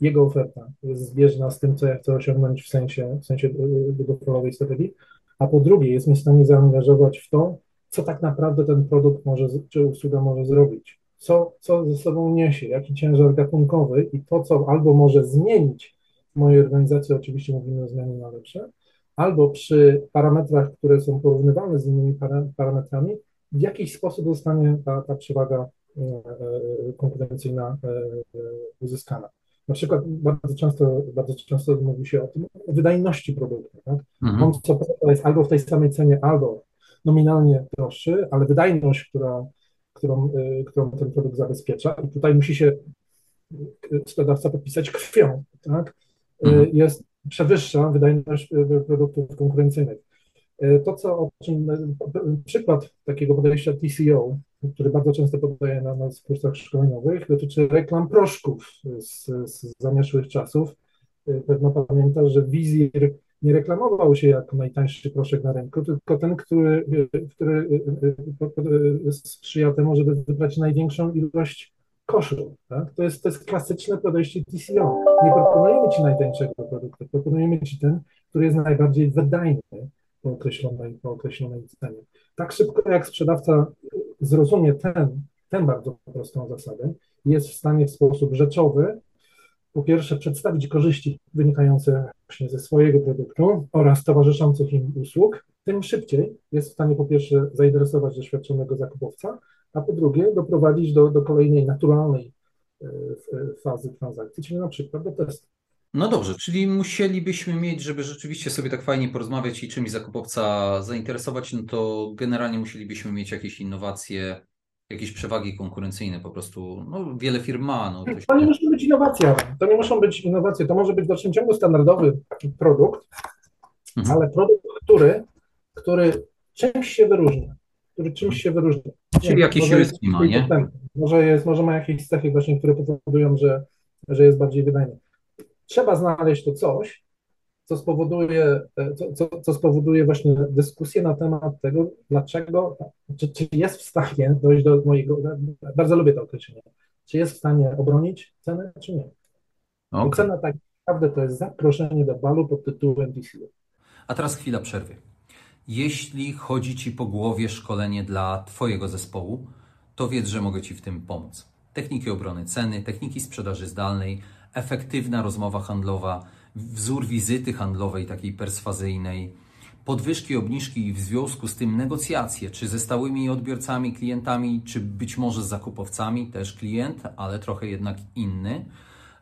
jego oferta jest zbieżna z tym, co ja chcę osiągnąć w sensie, w sensie długofalowej strategii, a po drugie jest mnie w stanie zaangażować w to, co tak naprawdę ten produkt może, czy usługa może zrobić, co, co ze sobą niesie, jaki ciężar gatunkowy i to, co albo może zmienić w mojej organizacji, oczywiście mówimy o zmianie na lepsze, albo przy parametrach, które są porównywalne z innymi parametrami, w jakiś sposób zostanie ta, ta przewaga konkurencyjna e, uzyskana. Na przykład bardzo często, bardzo często mówi się o tym, o wydajności produktu. Tak? Mhm. On co jest albo w tej samej cenie, albo nominalnie droższy, ale wydajność, która, którą, którą ten produkt zabezpiecza, i tutaj musi się sprzedawca podpisać krwią, tak? Mhm. jest przewyższa wydajność produktów konkurencyjnych. To, co o czym przykład takiego podejścia TCO, który bardzo często podaję na, na kursach szkoleniowych, dotyczy reklam proszków z, z zamieszłych czasów. Pewno pamiętasz, że Wizir nie reklamował się jako najtańszy proszek na rynku, tylko ten, który, który sprzyja temu, żeby wybrać największą ilość koszu. Tak? To, jest, to jest klasyczne podejście TCO. Nie proponujemy Ci najtańszego produktu, proponujemy Ci ten, który jest najbardziej wydajny po określonej, po określonej cenie. Tak szybko jak sprzedawca zrozumie ten, tę bardzo prostą zasadę, jest w stanie w sposób rzeczowy po pierwsze przedstawić korzyści wynikające właśnie ze swojego produktu oraz towarzyszących im usług, tym szybciej jest w stanie po pierwsze zainteresować doświadczonego zakupowca, a po drugie doprowadzić do, do kolejnej naturalnej e, fazy transakcji, czyli na przykład do testu.
No dobrze, czyli musielibyśmy mieć, żeby rzeczywiście sobie tak fajnie porozmawiać i czymś zakupowca zainteresować, no to generalnie musielibyśmy mieć jakieś innowacje, jakieś przewagi konkurencyjne po prostu. No, wiele firm ma. No,
to, się... to nie muszą być innowacje, to nie muszą być innowacje, to może być w dalszym ciągu standardowy produkt, mhm. ale produkt, który, który czymś się wyróżnia, który czymś się wyróżnia.
Czyli jakiś USP ma, nie?
Może, jest, może ma jakieś cechy właśnie, które powodują, że, że jest bardziej wydajny trzeba znaleźć to coś, co spowoduje, co, co, co spowoduje właśnie dyskusję na temat tego, dlaczego, czy, czy jest w stanie dojść do mojego, bardzo lubię to określenie, czy jest w stanie obronić cenę, czy nie. Okay. Cena tak naprawdę to jest zaproszenie do balu pod tytułem DCU.
A teraz chwila przerwy. Jeśli chodzi Ci po głowie szkolenie dla Twojego zespołu, to wiedz, że mogę Ci w tym pomóc. Techniki obrony ceny, techniki sprzedaży zdalnej, efektywna rozmowa handlowa, wzór wizyty handlowej takiej perswazyjnej, podwyżki, obniżki i w związku z tym negocjacje, czy ze stałymi odbiorcami, klientami, czy być może z zakupowcami, też klient, ale trochę jednak inny.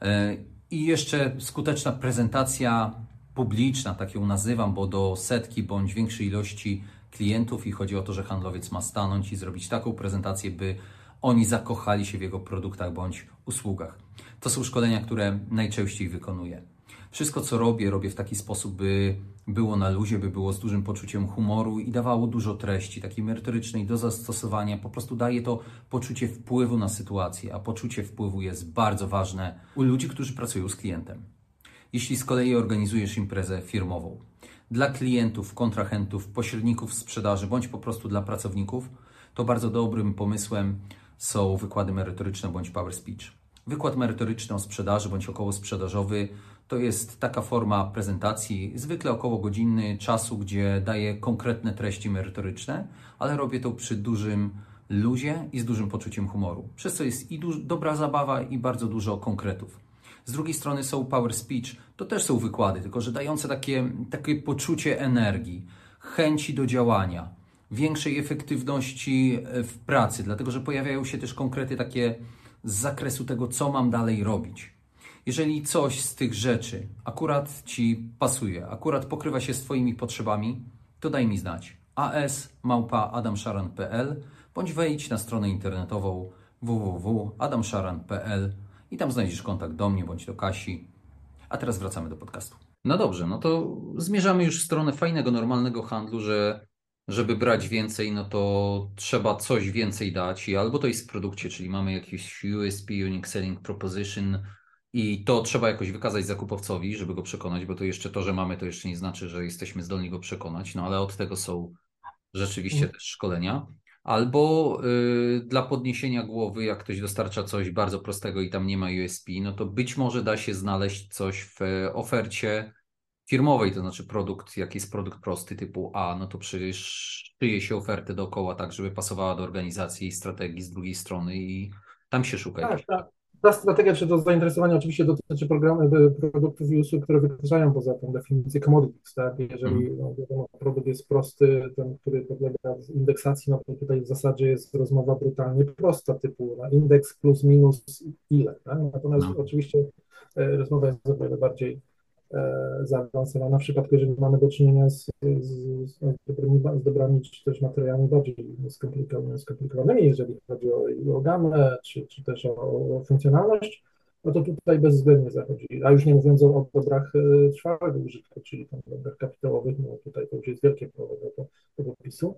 E, I jeszcze skuteczna prezentacja publiczna, tak ją nazywam, bo do setki bądź większej ilości klientów i chodzi o to, że handlowiec ma stanąć i zrobić taką prezentację, by oni zakochali się w jego produktach bądź usługach. To są szkolenia, które najczęściej wykonuję. Wszystko, co robię, robię w taki sposób, by było na luzie, by było z dużym poczuciem humoru i dawało dużo treści, takiej merytorycznej do zastosowania. Po prostu daje to poczucie wpływu na sytuację, a poczucie wpływu jest bardzo ważne u ludzi, którzy pracują z klientem. Jeśli z kolei organizujesz imprezę firmową dla klientów, kontrahentów, pośredników sprzedaży bądź po prostu dla pracowników, to bardzo dobrym pomysłem są wykłady merytoryczne bądź power speech. Wykład merytoryczny o sprzedaży bądź około sprzedażowy to jest taka forma prezentacji, zwykle około godzinny czasu, gdzie daję konkretne treści merytoryczne, ale robię to przy dużym luzie i z dużym poczuciem humoru. Przez co jest i dobra zabawa i bardzo dużo konkretów. Z drugiej strony są power speech, to też są wykłady, tylko że dające takie, takie poczucie energii, chęci do działania, większej efektywności w pracy, dlatego że pojawiają się też konkrety takie z zakresu tego, co mam dalej robić. Jeżeli coś z tych rzeczy akurat Ci pasuje, akurat pokrywa się z Twoimi potrzebami, to daj mi znać. as.adamszaran.pl bądź wejdź na stronę internetową www.adamszaran.pl i tam znajdziesz kontakt do mnie bądź do Kasi. A teraz wracamy do podcastu. No dobrze, no to zmierzamy już w stronę fajnego, normalnego handlu, że żeby brać więcej, no to trzeba coś więcej dać i albo to jest w produkcie, czyli mamy jakiś USP, Unique Selling Proposition i to trzeba jakoś wykazać zakupowcowi, żeby go przekonać, bo to jeszcze to, że mamy, to jeszcze nie znaczy, że jesteśmy zdolni go przekonać, no ale od tego są rzeczywiście mhm. też szkolenia. Albo y, dla podniesienia głowy, jak ktoś dostarcza coś bardzo prostego i tam nie ma USP, no to być może da się znaleźć coś w ofercie firmowej, to znaczy produkt, jak jest produkt prosty typu A, no to przecież szyje się ofertę dookoła tak, żeby pasowała do organizacji i strategii z drugiej strony i tam się szuka.
Tak, tak. Ta strategia czy to zainteresowanie oczywiście dotyczy programów, produktów i usług, które wykraczają poza tą definicję commodities, tak? Jeżeli mm. no, wiadomo, produkt jest prosty, ten, który podlega indeksacji, no to tutaj w zasadzie jest rozmowa brutalnie prosta, typu na indeks plus minus ile, tak? Natomiast no. oczywiście e, rozmowa jest o wiele bardziej E, zaawansowana. W przypadku, jeżeli mamy do czynienia z, z, z, dobrymi, z dobrami czy też materiałami bardziej skomplikowanymi, jeżeli chodzi o, o gamę, czy, czy też o, o funkcjonalność, no to tutaj bezwzględnie zachodzi. A już nie mówiąc o, dobrach e, trwałego użytku, czyli tam dobrach kapitałowych, no tutaj to już jest wielkie pole do opisu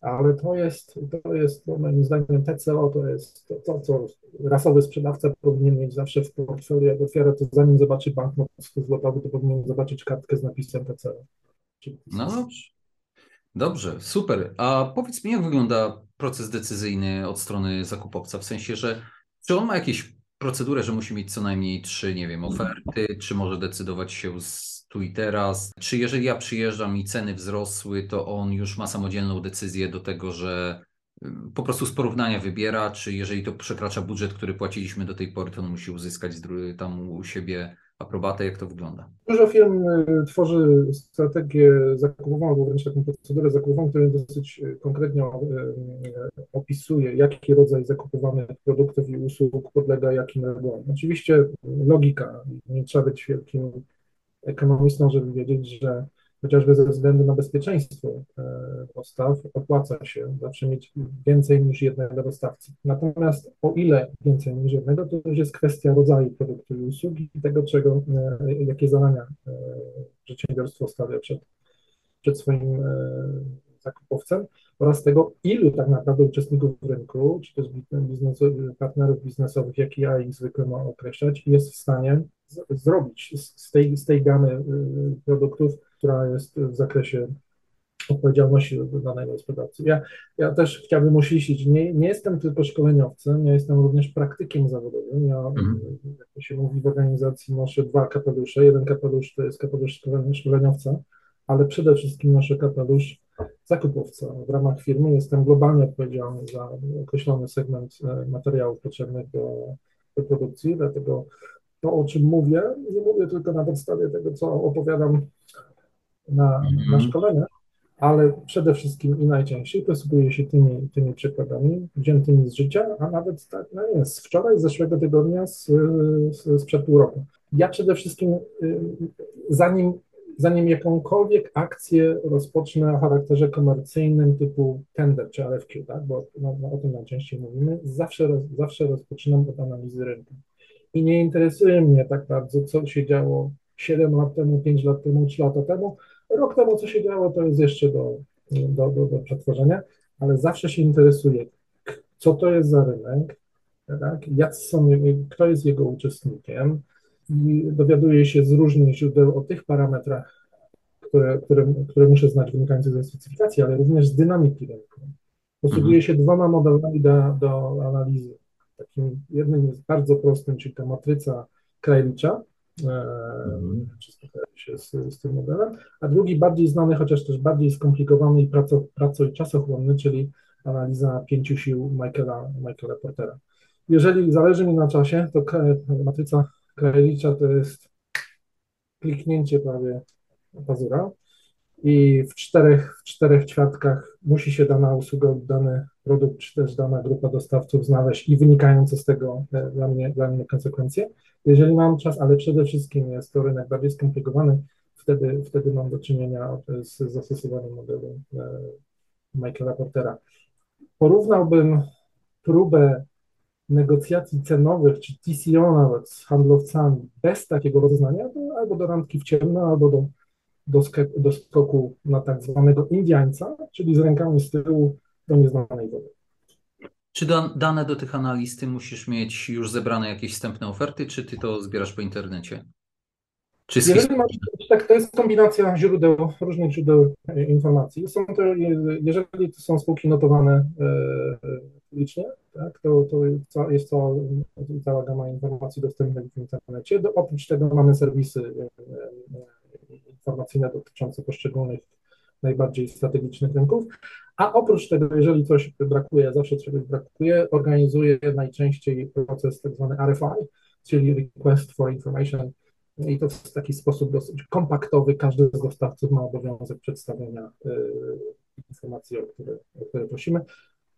ale to jest, to jest moim zdaniem TCO to jest to, to, co rasowy sprzedawca powinien mieć zawsze w portfelu, jak otwiera to zanim zobaczy banknot złotowy, to powinien zobaczyć kartkę z napisem TCO.
No dobrze. Dobrze, super. A powiedz mi, jak wygląda proces decyzyjny od strony zakupowca? W sensie, że czy on ma jakieś procedurę, że musi mieć co najmniej trzy, nie wiem, oferty, czy może decydować się z tu i teraz. Czy jeżeli ja przyjeżdżam i ceny wzrosły, to on już ma samodzielną decyzję do tego, że y, po prostu z porównania wybiera, czy jeżeli to przekracza budżet, który płaciliśmy do tej pory, to on musi uzyskać tam u siebie aprobatę, jak to wygląda?
Dużo firm y, tworzy strategię zakupową albo wręcz taką procedurę zakupową, która dosyć y, konkretnie opisuje, jaki rodzaj zakupowanych produktów i usług podlega jakim regułom. Oczywiście logika, nie trzeba być wielkim ekonomistą, żeby wiedzieć, że chociażby ze względu na bezpieczeństwo e, dostaw opłaca się zawsze mieć więcej niż jednego dostawcy. Natomiast o ile więcej niż jednego, to już jest kwestia rodzaju produktu i usługi i tego, czego, e, jakie zadania e, przedsiębiorstwo stawia przed, przed swoim zakupowcem oraz tego, ilu tak naprawdę uczestników rynku, czy też biznes, partnerów biznesowych, jak ja ich zwykle ma określać, jest w stanie z, zrobić z tej, z tej gamy produktów która jest w zakresie odpowiedzialności danego sprzedawcy. Ja, ja też chciałbym uściślić, nie, nie jestem tylko szkoleniowcem, ja jestem również praktykiem zawodowym. Ja, mhm. jak to się mówi w organizacji, noszę dwa kapelusze. Jeden kapelusz to jest kapelusz szkoleniowca, ale przede wszystkim noszę kapelusz zakupowca. W ramach firmy jestem globalnie odpowiedzialny za określony segment e, materiałów potrzebnych do, do produkcji, dlatego to, o czym mówię, nie mówię tylko na podstawie tego, co opowiadam na, mm. na szkolenia, ale przede wszystkim i najczęściej posługuje się tymi, tymi przykładami wziętymi z życia, a nawet tak, no nie, z wczoraj, z zeszłego tygodnia, z, z, sprzed pół roku. Ja przede wszystkim, y, zanim, zanim jakąkolwiek akcję rozpocznę o charakterze komercyjnym typu tender czy RFQ, tak, bo no, no, o tym najczęściej mówimy, zawsze, zawsze rozpoczynam od analizy rynku. I nie interesuje mnie tak bardzo, co się działo 7 lat temu, 5 lat temu, 3 lata temu, Rok temu, co się działo, to jest jeszcze do, do, do, do przetworzenia, ale zawsze się interesuje, co to jest za rynek, tak? Są, kto jest jego uczestnikiem i dowiaduje się z różnych źródeł o tych parametrach, które, które, które muszę znać wynikające ze specyfikacji, ale również z dynamiki rynku. Posługuje się dwoma modelami do, do analizy. Takim jednym jest bardzo prostym, czyli ta matryca Krajlicza, Mhm. Wszystko się z, z, tym modelem. A drugi bardziej znany, chociaż też bardziej skomplikowany i praco, praco i czasochłonny, czyli analiza pięciu sił Michaela, Michaela Portera. Jeżeli zależy mi na czasie, to matryca Krajelicza to jest kliknięcie prawie pazura i w czterech, w czterech ćwiartkach musi się dana usługa, dany produkt, czy też dana grupa dostawców znaleźć i wynikające z tego e, dla mnie, dla mnie konsekwencje. Jeżeli mam czas, ale przede wszystkim jest to rynek bardziej skomplikowany, wtedy, wtedy mam do czynienia z zastosowaniem modelu e, Michaela Portera. Porównałbym próbę negocjacji cenowych, czy TCO nawet z handlowcami bez takiego rozeznania, albo do randki w ciemno, albo do, do, do skoku na tak zwanego Indiańca, czyli z rękami z tyłu do nieznanej wody.
Czy dane do tych analiz ty musisz mieć już zebrane jakieś wstępne oferty, czy ty to zbierasz po internecie?
Czy jeżeli masz, tak, to jest kombinacja źródeł, różnych źródeł e, informacji. Są to, jeżeli to są spółki notowane e, licznie, tak, to, to jest cała, cała gama informacji dostępnych w internecie. Do, oprócz tego mamy serwisy e, informacyjne dotyczące poszczególnych najbardziej strategicznych rynków. A oprócz tego, jeżeli coś brakuje, zawsze czegoś brakuje, organizuje najczęściej proces tak zwany RFI, czyli Request for Information. I to w taki sposób dosyć kompaktowy. Każdy z dostawców ma obowiązek przedstawienia y, informacji, o które, o które prosimy.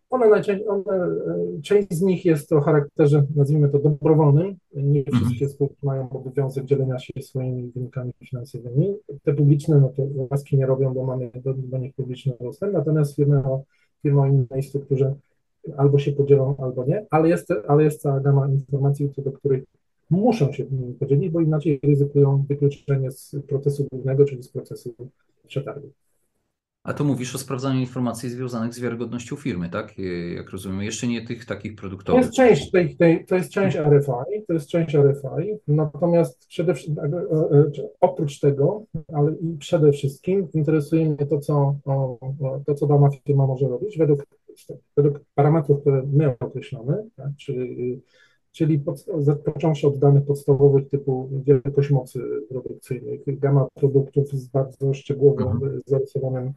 One najczęściej, one, e, część z nich jest o charakterze, nazwijmy to, dobrowolnym. Nie mhm. wszystkie spółki mają obowiązek dzielenia się swoimi wynikami finansowymi. Te publiczne, no to łaski nie robią, bo mamy do, do nich publiczny dostęp, natomiast firmy o, firmy o innej strukturze albo się podzielą, albo nie, ale jest, ale jest cała gama informacji, co do których muszą się podzielić, bo inaczej ryzykują wykluczenie z procesu głównego, czyli z procesu przetargu.
A tu mówisz o sprawdzaniu informacji związanych z wiarygodnością firmy, tak? Jak rozumiem, jeszcze nie tych takich produktowych.
To jest część tej, tej, to jest część RFI, to jest część RFI, natomiast przede wszystkim, e, e, oprócz tego, ale i przede wszystkim interesuje mnie to, co, to, co dana firma może robić według, według parametrów, które my określamy, tak? czyli, czyli pod, począwszy od danych podstawowych typu wielkość mocy produkcyjnej, gama produktów z bardzo szczegółowo mhm. zarysowanym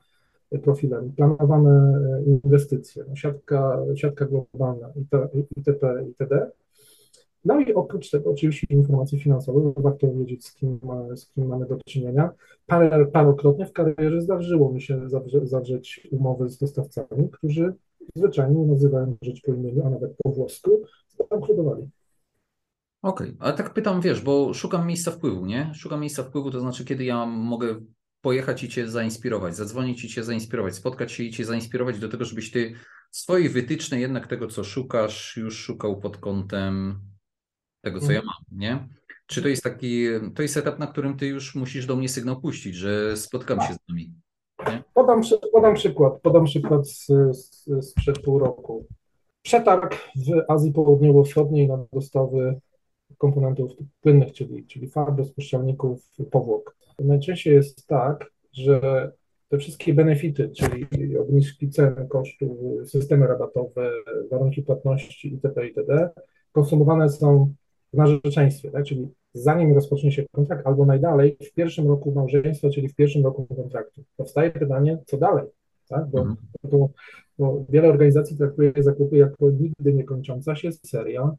profilem, planowane inwestycje, no, siatka, siatka globalna, itp., itd., No i oprócz tego oczywiście informacji finansowych, warto wiedzieć, z kim, z kim mamy do czynienia. Parę, parokrotnie w karierze zdarzyło mi się zawrze, zawrzeć umowy z dostawcami, którzy zwyczajnie nazywają rzecz po imieniu, a nawet po włosku, zbankrutowali.
Okej, okay. ale tak pytam, wiesz, bo szukam miejsca wpływu, nie? Szukam miejsca wpływu, to znaczy, kiedy ja mogę pojechać i cię zainspirować, zadzwonić i cię zainspirować, spotkać się i cię zainspirować do tego, żebyś ty swojej wytycznej jednak tego, co szukasz, już szukał pod kątem tego, co ja mhm. mam, nie? Czy to jest taki, to jest etap, na którym ty już musisz do mnie sygnał puścić, że spotkam się z nami?
Podam, podam przykład, podam przykład z, z, sprzed pół roku. Przetarg w Azji Południowo-Wschodniej na dostawy komponentów płynnych, czyli, czyli farb, rozpuszczalników, powłok. Najczęściej jest tak, że te wszystkie benefity, czyli obniżki cen, kosztów, systemy rabatowe, warunki płatności itp., itd., konsumowane są w narzeczeństwie, tak? czyli zanim rozpocznie się kontrakt, albo najdalej w pierwszym roku małżeństwa, czyli w pierwszym roku kontraktu. Powstaje pytanie, co dalej? Tak? Bo, mhm. bo, bo wiele organizacji traktuje zakupy jako nigdy niekończąca się seria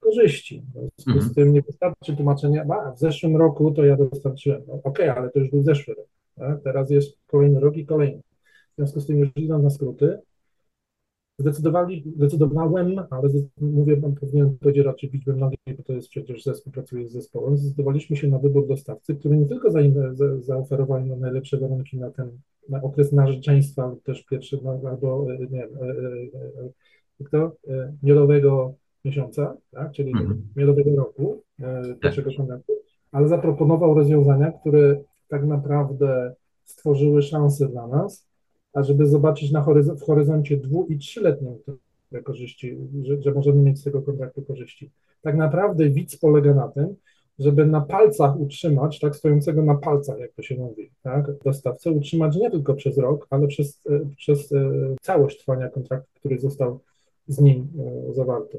korzyści. W związku mhm. z tym nie wystarczy tłumaczenia, a w zeszłym roku to ja dostarczyłem. No, Okej, okay, ale to już był zeszły rok. Tak? Teraz jest kolejny rok i kolejny. W związku z tym, już idąc na skróty, zdecydowali, zdecydowałem, ale mówię, pan powinien powiedzieć raczej liczbę nogi, bo to jest przecież zespół, pracuje z zespołem, zdecydowaliśmy się na wybór dostawcy, który nie tylko za, za, zaoferował nam najlepsze warunki na ten na okres narzeczeństwa lub też pierwszy, no, albo nie wiem, e, e, e, kto, miodowego miesiąca, tak, czyli mhm. miodowego roku, tak. pierwszego kontraktu, ale zaproponował rozwiązania, które tak naprawdę stworzyły szansę dla nas, ażeby zobaczyć na w horyzoncie dwu- i trzyletnim te korzyści, że, że możemy mieć z tego kontraktu korzyści. Tak naprawdę widz polega na tym, żeby na palcach utrzymać, tak stojącego na palcach, jak to się mówi, tak, dostawcę utrzymać nie tylko przez rok, ale przez, e, przez e, całość trwania kontraktu, który został z nim e, zawarty.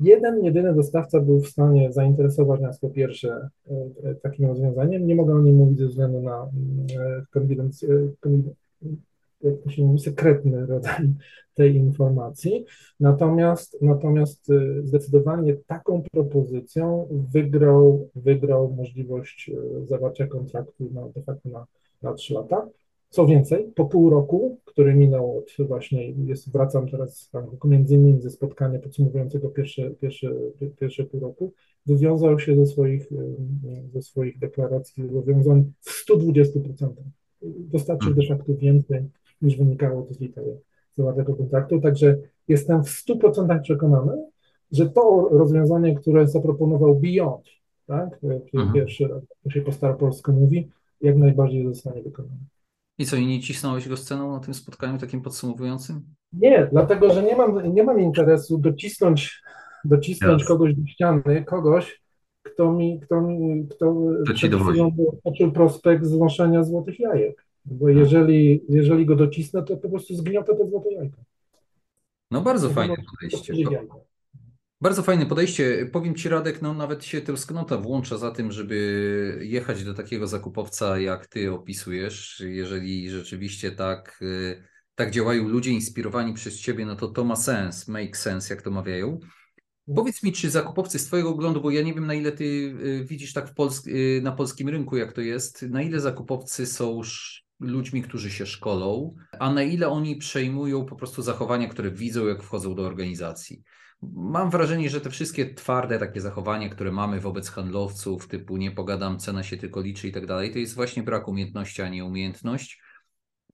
Jeden, jedyny dostawca był w stanie zainteresować nas po pierwsze takim rozwiązaniem. Nie mogę o nim mówić ze względu na konfidencję, jak to się mówi, sekretny rodzaj tej informacji. Natomiast, natomiast y, zdecydowanie taką propozycją wygrał, wygrał możliwość y, zawarcia kontraktu na, de facto na, na 3 lata. Co więcej, po pół roku, który minął od właśnie, jest, wracam teraz z Franku, między innymi ze spotkania podsumowującego pierwsze, pierwsze, pierwsze pół roku, wywiązał się ze swoich, y, ze swoich deklaracji zobowiązań w 120%. Dostarczył de facto więcej niż wynikało to z litery zawartego kontraktu. Także jestem w 100% przekonany, że to rozwiązanie, które zaproponował Beyond, tak, mhm. pierwszy się po staropolsku mówi, jak najbardziej zostanie wykonane.
I co, i nie cisnąłeś go sceną na tym spotkaniu takim podsumowującym?
Nie, dlatego, że nie mam, nie mam interesu docisnąć, docisnąć yes. kogoś do ściany, kogoś, kto mi, kto mi, kto,
to ci
prospekt znoszenia złotych jajek. Bo jeżeli, jeżeli go docisnę, to po prostu zgniotę to złote jajko.
No bardzo fajne podejście. Bardzo fajne podejście. Powiem Ci Radek, no nawet się tęsknota włącza za tym, żeby jechać do takiego zakupowca, jak Ty opisujesz. Jeżeli rzeczywiście tak, y, tak działają ludzie inspirowani przez Ciebie, no to to ma sens, make sense, jak to mawiają. Powiedz mi, czy zakupowcy z Twojego oglądu, bo ja nie wiem, na ile Ty y, widzisz tak w y, na polskim rynku, jak to jest, na ile zakupowcy są ludźmi, którzy się szkolą, a na ile oni przejmują po prostu zachowania, które widzą, jak wchodzą do organizacji. Mam wrażenie, że te wszystkie twarde takie zachowania, które mamy wobec handlowców, typu nie pogadam, cena się tylko liczy i tak dalej, to jest właśnie brak umiejętności, a nie umiejętność.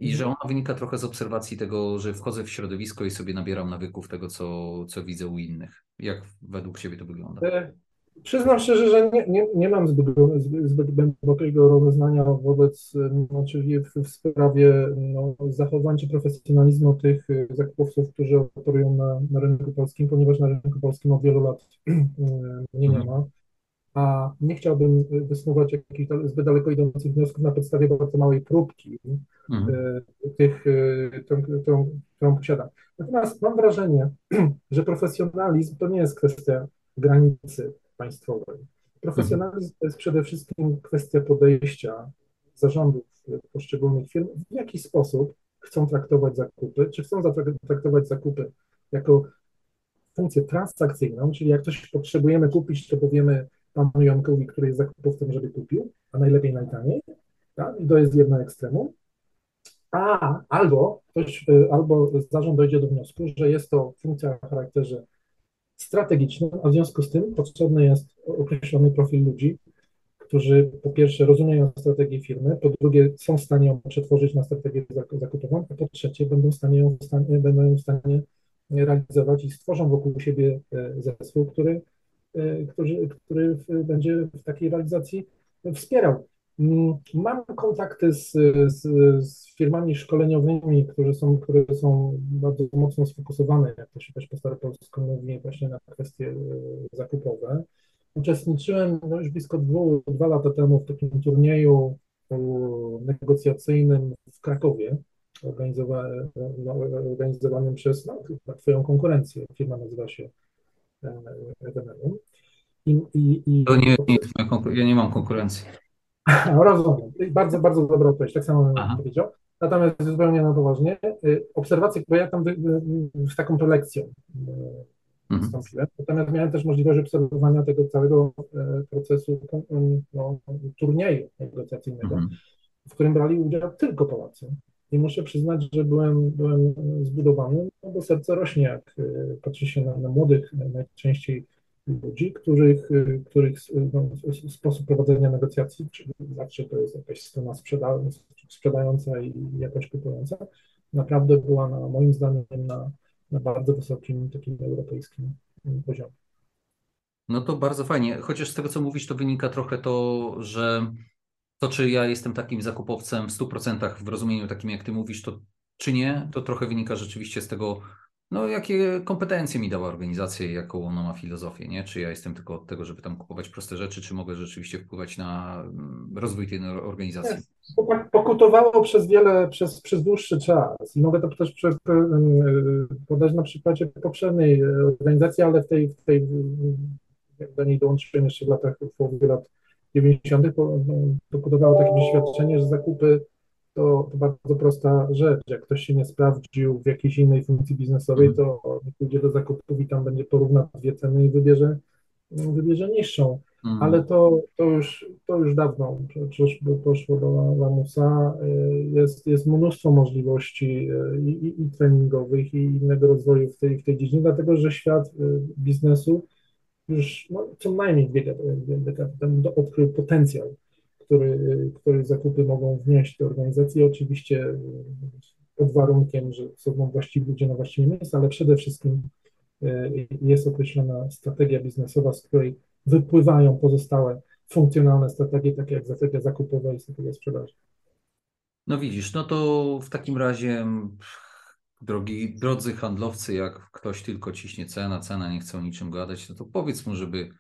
I że ona wynika trochę z obserwacji tego, że wchodzę w środowisko i sobie nabieram nawyków tego, co, co widzę u innych. Jak według Ciebie to wygląda?
Przyznam szczerze, że nie, nie, nie mam zbyt, zbyt głębokiego rozeznania wobec, no, czyli w, w sprawie no, zachowań czy profesjonalizmu tych y, zakupowców, którzy operują na, na rynku polskim, ponieważ na rynku polskim od wielu lat [clears throat] y, nie, nie ma. A nie chciałbym wysnuwać jakichś zbyt daleko idących wniosków na podstawie bardzo małej próbki mhm. Y, tych, którą, którą, którą posiadam. Natomiast mam wrażenie, [clears throat] że profesjonalizm to nie jest kwestia granicy państwowej. Profesjonalizm to jest przede wszystkim kwestia podejścia zarządów poszczególnych firm, w jaki sposób chcą traktować zakupy, czy chcą traktować zakupy jako funkcję transakcyjną, czyli jak coś potrzebujemy kupić, to powiemy panu Jankowi, który jest zakupowcem, żeby kupił, a najlepiej najtaniej. Tak? I to jest jedno ekstremum. A albo ktoś, albo zarząd dojdzie do wniosku, że jest to funkcja o charakterze strategicznym, a w związku z tym potrzebny jest określony profil ludzi, którzy po pierwsze rozumieją strategię firmy, po drugie są w stanie ją przetworzyć na strategię zakupową, a po trzecie będą w stanie ją w stanie, będą w stanie realizować i stworzą wokół siebie e, zespół, który, e, który, który będzie w takiej realizacji wspierał. Mm, mam kontakty z, z, z, firmami szkoleniowymi, które są, które są bardzo mocno sfokusowane, jak to się też po staropolsku mówi, właśnie na kwestie e, zakupowe. Uczestniczyłem no już blisko dwu, dwa lata temu w takim turnieju negocjacyjnym w Krakowie, no, organizowanym przez no, Twoją konkurencję. Firma nazywa się Evenelum.
I, i, i, to nie, nie ja nie mam konkurencji.
Rozumiem. Bardzo, bardzo dobra odpowiedź, tak samo bym powiedział. Natomiast zupełnie na poważnie, y, obserwacje, bo ja tam z taką prelekcją y, mhm. wystąpiłem, natomiast miałem też możliwość obserwowania tego całego y, procesu no, turnieju negocjacyjnego, mhm. w którym brali udział tylko Polacy. I muszę przyznać, że byłem, byłem zbudowany, no bo serce rośnie, jak patrzy się na, na młodych, najczęściej ludzi, których, y, których no, sposób prowadzenia negocjacji, czyli zawsze to jest jakaś strona sprzeda sprzedająca i jakaś kupująca, naprawdę była na, moim zdaniem na, na bardzo wysokim takim europejskim poziomie.
No to bardzo fajnie. Chociaż z tego, co mówisz, to wynika trochę to, że to, czy ja jestem takim zakupowcem w 100% w rozumieniu takim, jak ty mówisz, to czy nie, to trochę wynika rzeczywiście z tego, no, jakie kompetencje mi dała organizacja jaką ona ma filozofię, nie? Czy ja jestem tylko od tego, żeby tam kupować proste rzeczy, czy mogę rzeczywiście wpływać na mm, rozwój tej organizacji?
Pokutowało przez wiele, przez, przez dłuższy czas. Mogę to też przy, podać na przykładzie poprzedniej organizacji, ale w tej, w tej do niej dołączyłem jeszcze w latach, w lat 90. pokutowało takie doświadczenie, że zakupy to, to bardzo prosta rzecz. Jak ktoś się nie sprawdził w jakiejś innej funkcji biznesowej, mhm. to pójdzie do zakupów i tam będzie porównać dwie ceny i wybierze, wybierze niższą. Mhm. Ale to, to, już, to już dawno poszło do lamusa. Jest, jest mnóstwo możliwości e, i, i, i treningowych, i innego rozwoju w tej, w tej dziedzinie, dlatego że świat e, biznesu już no, co najmniej dwie dekady temu odkrył potencjał który, który zakupy mogą wnieść do organizacji, oczywiście e, pod warunkiem, że są właściwi ludzie na właściwym miejscu, ale przede wszystkim e, jest określona strategia biznesowa, z której wypływają pozostałe funkcjonalne strategie, takie jak strategia zakupowa i strategia sprzedaży.
No widzisz, no to w takim razie drogi, drodzy handlowcy, jak ktoś tylko ciśnie cena, cena nie chce o niczym gadać, no to powiedz mu, żeby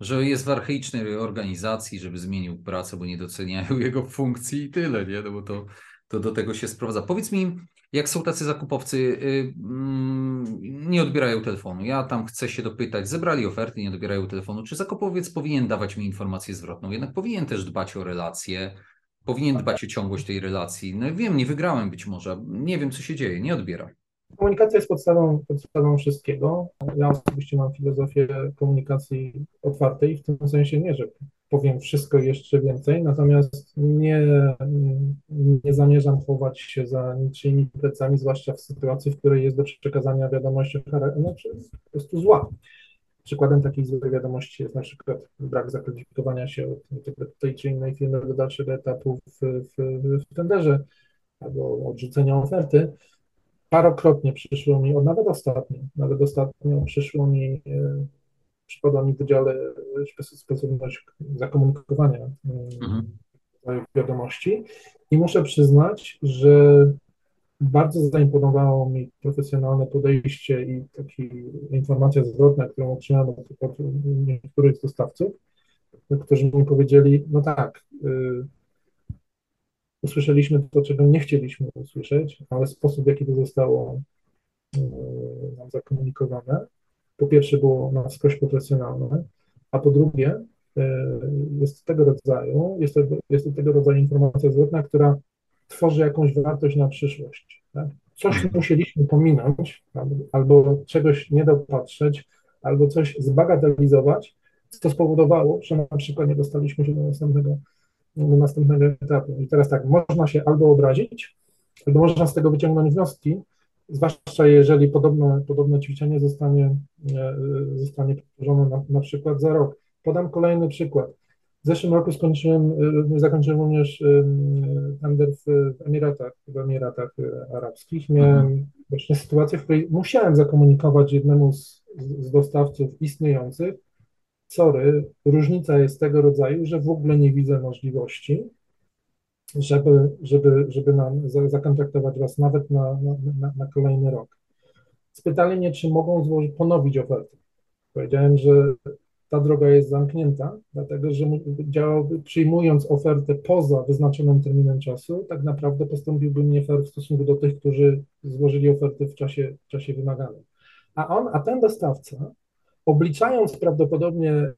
że jest w archaicznej organizacji, żeby zmienił pracę, bo nie doceniają [laughs] jego funkcji i tyle, nie? No bo to, to do tego się sprowadza. Powiedz mi, jak są tacy zakupowcy, yy, nie odbierają telefonu. Ja tam chcę się dopytać, zebrali oferty, nie odbierają telefonu. Czy zakupowiec powinien dawać mi informację zwrotną? Jednak powinien też dbać o relacje, powinien dbać o ciągłość tej relacji. No wiem, nie wygrałem być może, nie wiem co się dzieje, nie odbieram.
Komunikacja jest podstawą, podstawą wszystkiego. Ja osobiście mam filozofię komunikacji otwartej, w tym sensie nie, że powiem wszystko i jeszcze więcej, natomiast nie, nie zamierzam chować się za niczyimi plecami, zwłaszcza w sytuacji, w której jest do przekazania wiadomości znaczy, po prostu zła. Przykładem takiej złej wiadomości jest na przykład brak zakwalifikowania się od tej czy innej firmy do dalszego etapu w, w, w tenderze albo odrzucenia oferty parokrotnie przyszło mi, nawet ostatnio, nawet ostatnio przyszło mi, e, przypadła mi w wydziale sposobność zakomunikowania e, mhm. wiadomości i muszę przyznać, że bardzo zaimponowało mi profesjonalne podejście i taka informacja zwrotna, którą otrzymałem od niektórych dostawców, którzy mi powiedzieli, no tak, y, usłyszeliśmy to, czego nie chcieliśmy usłyszeć, ale sposób, w jaki to zostało e, nam zakomunikowane, po pierwsze było na wskroś profesjonalne, a po drugie e, jest tego rodzaju, jest to, jest to tego rodzaju informacja zwrotna, która tworzy jakąś wartość na przyszłość. Tak? coś musieliśmy pominąć, albo czegoś nie dopatrzeć, albo coś zbagatelizować, co spowodowało, że na przykład nie dostaliśmy się do następnego, do następnego etapu. I teraz tak, można się albo obrazić, albo można z tego wyciągnąć wnioski, zwłaszcza jeżeli podobne, podobne ćwiczenie zostanie, e, zostanie powtórzone na, na przykład za rok. Podam kolejny przykład. W zeszłym roku skończyłem, e, zakończyłem również tender w Emiratach, w Emiratach Arabskich. Miałem mhm. właśnie sytuację, w której musiałem zakomunikować jednemu z, z dostawców istniejących, sorry, różnica jest tego rodzaju, że w ogóle nie widzę możliwości, żeby, żeby, żeby nam zakontraktować Was nawet na, na, na kolejny rok. Spytali mnie, czy mogą złożyć, ponowić ofertę. Powiedziałem, że ta droga jest zamknięta, dlatego że działałby, przyjmując ofertę poza wyznaczonym terminem czasu, tak naprawdę postąpiłbym nie fair w stosunku do tych, którzy złożyli oferty w czasie, w czasie wymaganym. A on, a ten dostawca, obliczając prawdopodobnie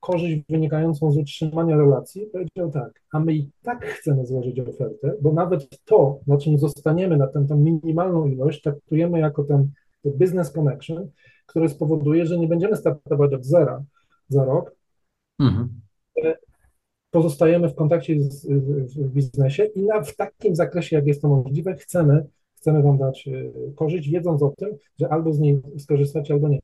korzyść wynikającą z utrzymania relacji, powiedział tak, a my i tak chcemy złożyć ofertę, bo nawet to, na czym zostaniemy, na tę, tę minimalną ilość, traktujemy jako ten, business connection, który spowoduje, że nie będziemy startować od zera za rok, mhm. pozostajemy w kontakcie z, w biznesie i na, w takim zakresie, jak jest to możliwe, chcemy, chcemy Wam dać e, korzyść, wiedząc o tym, że albo z niej skorzystacie, albo nie.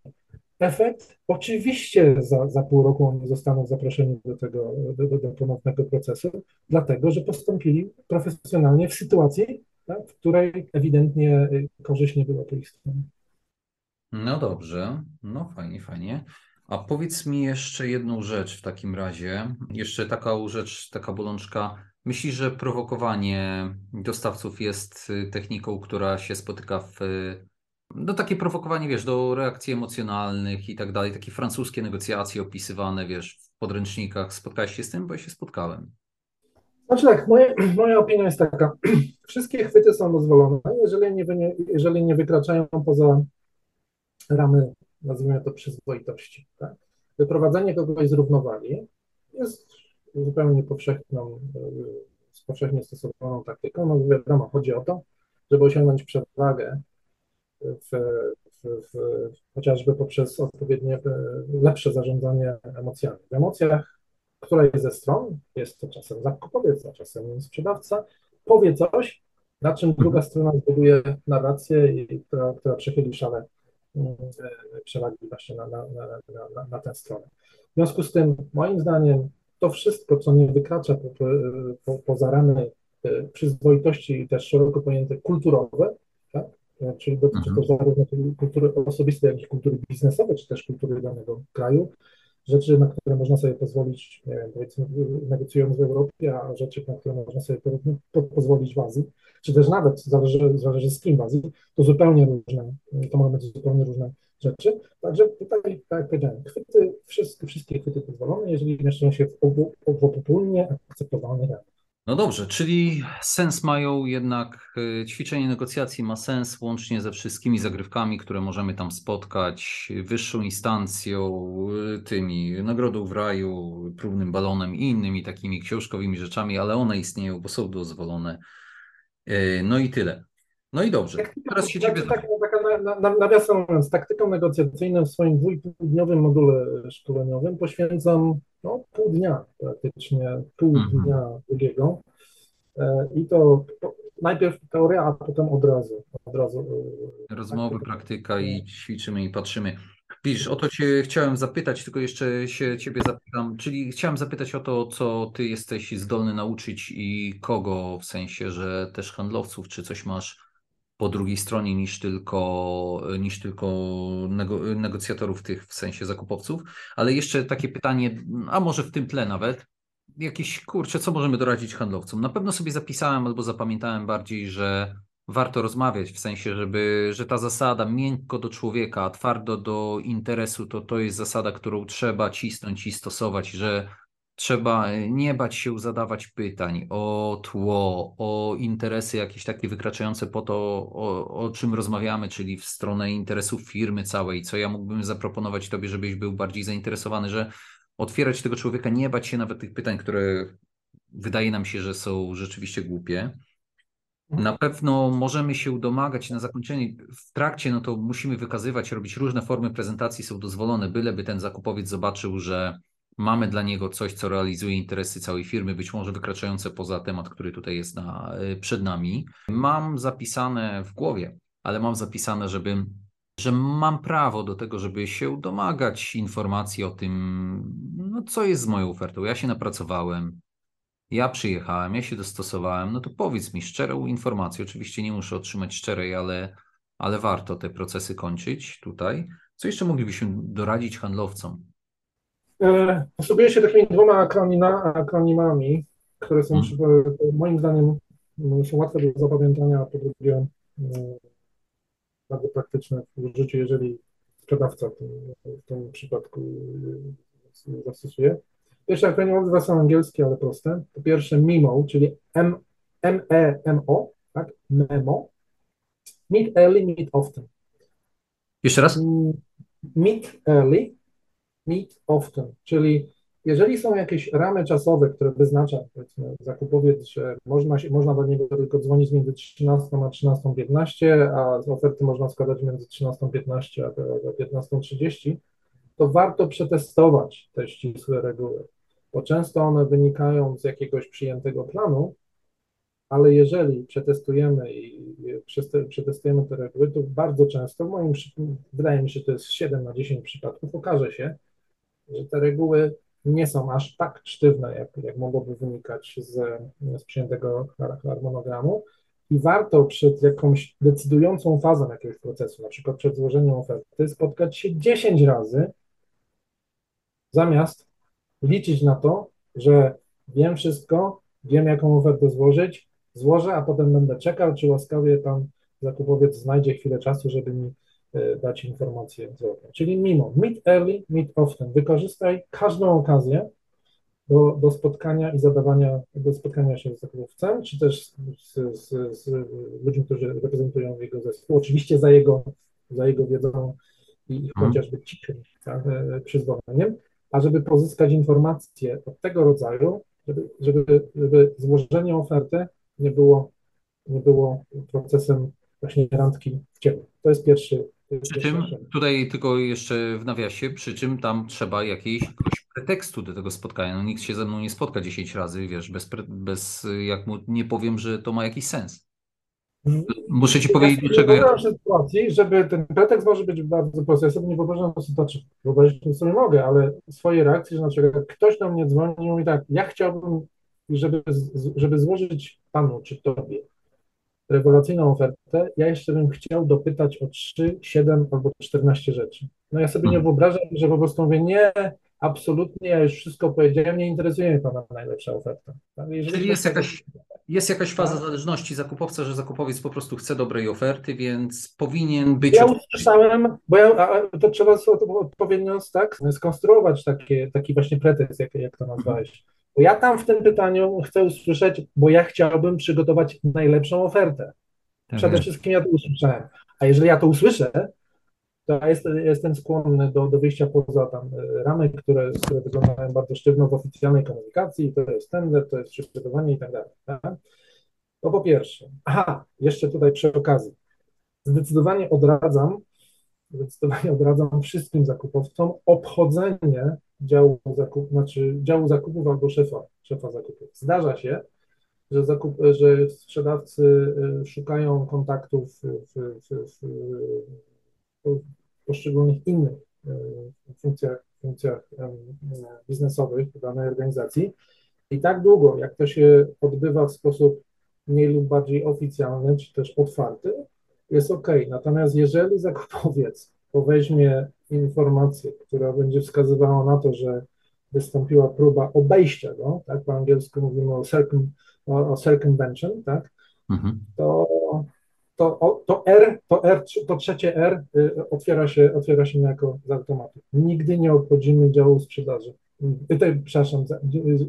Efekt? Oczywiście za, za pół roku oni zostaną zaproszeni do tego, do, do, do ponownego procesu, dlatego, że postąpili profesjonalnie w sytuacji, tak, w której ewidentnie y, korzyść nie była po ich stronie.
No dobrze, no fajnie, fajnie. A powiedz mi jeszcze jedną rzecz w takim razie. Jeszcze taka rzecz, taka bolączka. Myślisz, że prowokowanie dostawców jest y, techniką, która się spotyka w no takie prowokowanie, wiesz, do reakcji emocjonalnych i tak dalej, takie francuskie negocjacje opisywane, wiesz, w podręcznikach. Spotkałeś się z tym? Bo ja się spotkałem.
Znaczy tak, moje, [clears throat] moja opinia jest taka, [clears throat] wszystkie chwyty są dozwolone, jeżeli nie, jeżeli nie wykraczają poza ramy, nazwijmy to, przyzwoitości. Tak? Wyprowadzenie kogoś z równowagi jest zupełnie powszechną, powszechnie stosowaną taktyką. No wiadomo, chodzi o to, żeby osiągnąć przewagę w, w, w, chociażby poprzez odpowiednie, e, lepsze zarządzanie emocjami. W emocjach której ze stron, jest to czasem zakupowiec, a czasem sprzedawca, powie coś, na czym druga mhm. strona zbuduje narrację, i, która, która przechyli szale mm, e, przewagi właśnie na, na, na, na, na tę stronę. W związku z tym, moim zdaniem, to wszystko, co nie wykracza po, po, poza ramy e, przyzwoitości i też szeroko pojęte kulturowe, tak? E, czyli dotyczy to mhm. zarówno kultury osobistej, jak i kultury biznesowej, czy też kultury danego kraju. Rzeczy, na które można sobie pozwolić, nie wiem, powiedzmy, negocjując w Europie, a rzeczy, na które można sobie po, pozwolić w Azji, czy też nawet, zależy, zależy z kim w Azji, to zupełnie różne, to mogą być zupełnie różne rzeczy. Także tutaj, tak jak powiedziałem, chwyty, wszystkie, wszystkie chwyty pozwolone, jeżeli mieszczą się w, w, w obopólnie akceptowalnych ramach.
No dobrze, czyli sens mają jednak, y, ćwiczenie negocjacji ma sens łącznie ze wszystkimi zagrywkami, które możemy tam spotkać, wyższą instancją, y, tymi nagrodą w raju, próbnym balonem i innymi takimi książkowymi rzeczami, ale one istnieją, bo są dozwolone. Y, no i tyle. No i dobrze.
Teraz się ciebie... Tak, nawiasem mówiąc, taktyką negocjacyjną w swoim dwudniowym module szkoleniowym poświęcam no, pół dnia praktycznie, pół mhm. dnia drugiego. E, I to najpierw teoria, a potem od razu. Od razu
e, Rozmowy, praktyka, praktyka i ćwiczymy i patrzymy. Widzisz, o to Cię chciałem zapytać, tylko jeszcze się Ciebie zapytam, czyli chciałem zapytać o to, co Ty jesteś zdolny nauczyć i kogo, w sensie, że też handlowców, czy coś masz po drugiej stronie niż tylko, niż tylko nego, negocjatorów tych w sensie zakupowców. Ale jeszcze takie pytanie, a może w tym tle nawet, jakieś kurczę, co możemy doradzić handlowcom? Na pewno sobie zapisałem albo zapamiętałem bardziej, że warto rozmawiać w sensie, żeby, że ta zasada miękko do człowieka, twardo do interesu, to to jest zasada, którą trzeba cisnąć i stosować, że trzeba e, nie bać się zadawać pytań o tło, o interesy jakieś takie wykraczające po to, o, o czym rozmawiamy, czyli w stronę interesów firmy całej, co ja mógłbym zaproponować Tobie, żebyś był bardziej zainteresowany, że otwierać tego człowieka, nie bać się nawet tych pytań, które wydaje nam się, że są rzeczywiście głupie. Na pewno możemy się domagać na zakończenie, w trakcie, no to musimy wykazywać, robić różne formy prezentacji, są dozwolone, byleby ten zakupowiec zobaczył, że mamy dla niego coś, co realizuje interesy całej firmy, być może wykraczające poza temat, który tutaj jest na, przed nami. Mam zapisane w głowie, ale mam zapisane, żeby że mam prawo do tego, żeby się domagać informacji o tym, no co jest z moją ofertą. Ja się napracowałem, ja przyjechałem, ja się dostosowałem, no to powiedz mi szczerą informację. Oczywiście nie muszę otrzymać szczerej, ale, ale warto te procesy kończyć tutaj. Co jeszcze moglibyśmy doradzić handlowcom?
E, posługuję się takimi dwoma akronimami, które są hmm. moim zdaniem są łatwe do zapamiętania, a po drugie e, bardzo praktyczne w życiu, jeżeli sprzedawca w tym przypadku e, zastosuje. Pierwsze akronimy są angielskie, ale proste. Po pierwsze MIMO, czyli M-E-M-O, tak? MEMO. Meet early, meet often.
Jeszcze raz?
Meet early, meet often, czyli jeżeli są jakieś ramy czasowe, które wyznacza powiedzmy, zakupowiec, że można, się, można do niego tylko dzwonić między 13 a 13.15, a oferty można składać między 13.15 a 15.30, to warto przetestować te ścisłe reguły, bo często one wynikają z jakiegoś przyjętego planu, ale jeżeli przetestujemy i przetestujemy te reguły, to bardzo często, w moim wydaje mi się, że to jest 7 na 10 przypadków, okaże się, że te reguły nie są aż tak sztywne, jak, jak mogłoby wynikać z, z przyjętego harmonogramu. I warto przed jakąś decydującą fazą jakiegoś procesu, na przykład przed złożeniem oferty, spotkać się 10 razy, zamiast liczyć na to, że wiem wszystko, wiem jaką ofertę złożyć, złożę, a potem będę czekał, czy łaskawie pan zakupowiec znajdzie chwilę czasu, żeby mi dać informację zwrotną. Czyli mimo, meet early, meet often. Wykorzystaj każdą okazję do, do spotkania i zadawania, do spotkania się z zakupowcem, czy też z, z, z ludźmi, którzy reprezentują jego zespół. Oczywiście za jego, za jego wiedzą i mhm. chociażby cichym tak, e, przyzwoleniem, a żeby pozyskać informacje od tego rodzaju, żeby, żeby, żeby złożenie oferty nie było, nie było procesem właśnie randki w ciemno. To jest pierwszy,
przy czym, tutaj tylko jeszcze w nawiasie, przy czym tam trzeba jakiegoś pretekstu do tego spotkania. No, nikt się ze mną nie spotka 10 razy, wiesz, bez, bez jak mu nie powiem, że to ma jakiś sens. Muszę ci powiedzieć, dlaczego.
Ja sytuacji, żeby ten pretekst może być bardzo prosty. Ja sobie nie wyobrażam sytuacji, wyobrazić sobie mogę, ale swoje reakcje, że na przykład ktoś do mnie dzwonił i tak, ja chciałbym, żeby, żeby złożyć panu czy tobie rewelacyjną ofertę, ja jeszcze bym chciał dopytać o 3, 7 albo 14 rzeczy. No ja sobie nie hmm. wyobrażam, że po prostu mówię, nie, absolutnie, ja już wszystko powiedziałem, nie interesuje mnie Pana najlepsza oferta.
Tak? Czyli jest jakaś, jest jakaś faza tak. zależności zakupowca, że zakupowiec po prostu chce dobrej oferty, więc powinien być...
Ja usłyszałem, bo ja, to trzeba odpowiednio tak, skonstruować takie, taki właśnie pretekst, jak, jak to nazwałeś. Bo ja tam w tym pytaniu chcę usłyszeć, bo ja chciałbym przygotować najlepszą ofertę. Tak Przede wszystkim ja to usłyszałem. A jeżeli ja to usłyszę, to ja jest, jestem skłonny do, do wyjścia poza tam e, ramy, które, które wyglądają bardzo sztywno w oficjalnej komunikacji, to jest tender, to jest przygotowanie i tak dalej. Tak? To po pierwsze. Aha, jeszcze tutaj przy okazji. Zdecydowanie odradzam, zdecydowanie odradzam wszystkim zakupowcom obchodzenie działu, zakup, znaczy działu zakupów albo szefa, szefa zakupów. Zdarza się, że, zakup, że sprzedawcy y, szukają kontaktów w, w, w, w poszczególnych innych y, funkcjach, funkcjach biznesowych danej organizacji. I tak długo, jak to się odbywa w sposób mniej lub bardziej oficjalny, czy też otwarty, jest ok. Natomiast jeżeli zakupowiec weźmie informację, która będzie wskazywała na to, że wystąpiła próba obejścia go, tak, po angielsku mówimy o, circum, o, o circumvention, tak, mhm. to, to, to R, to R, to trzecie R y, otwiera się, otwiera się niejako z automatu. Nigdy nie obchodzimy działu sprzedaży. Tutaj, przepraszam,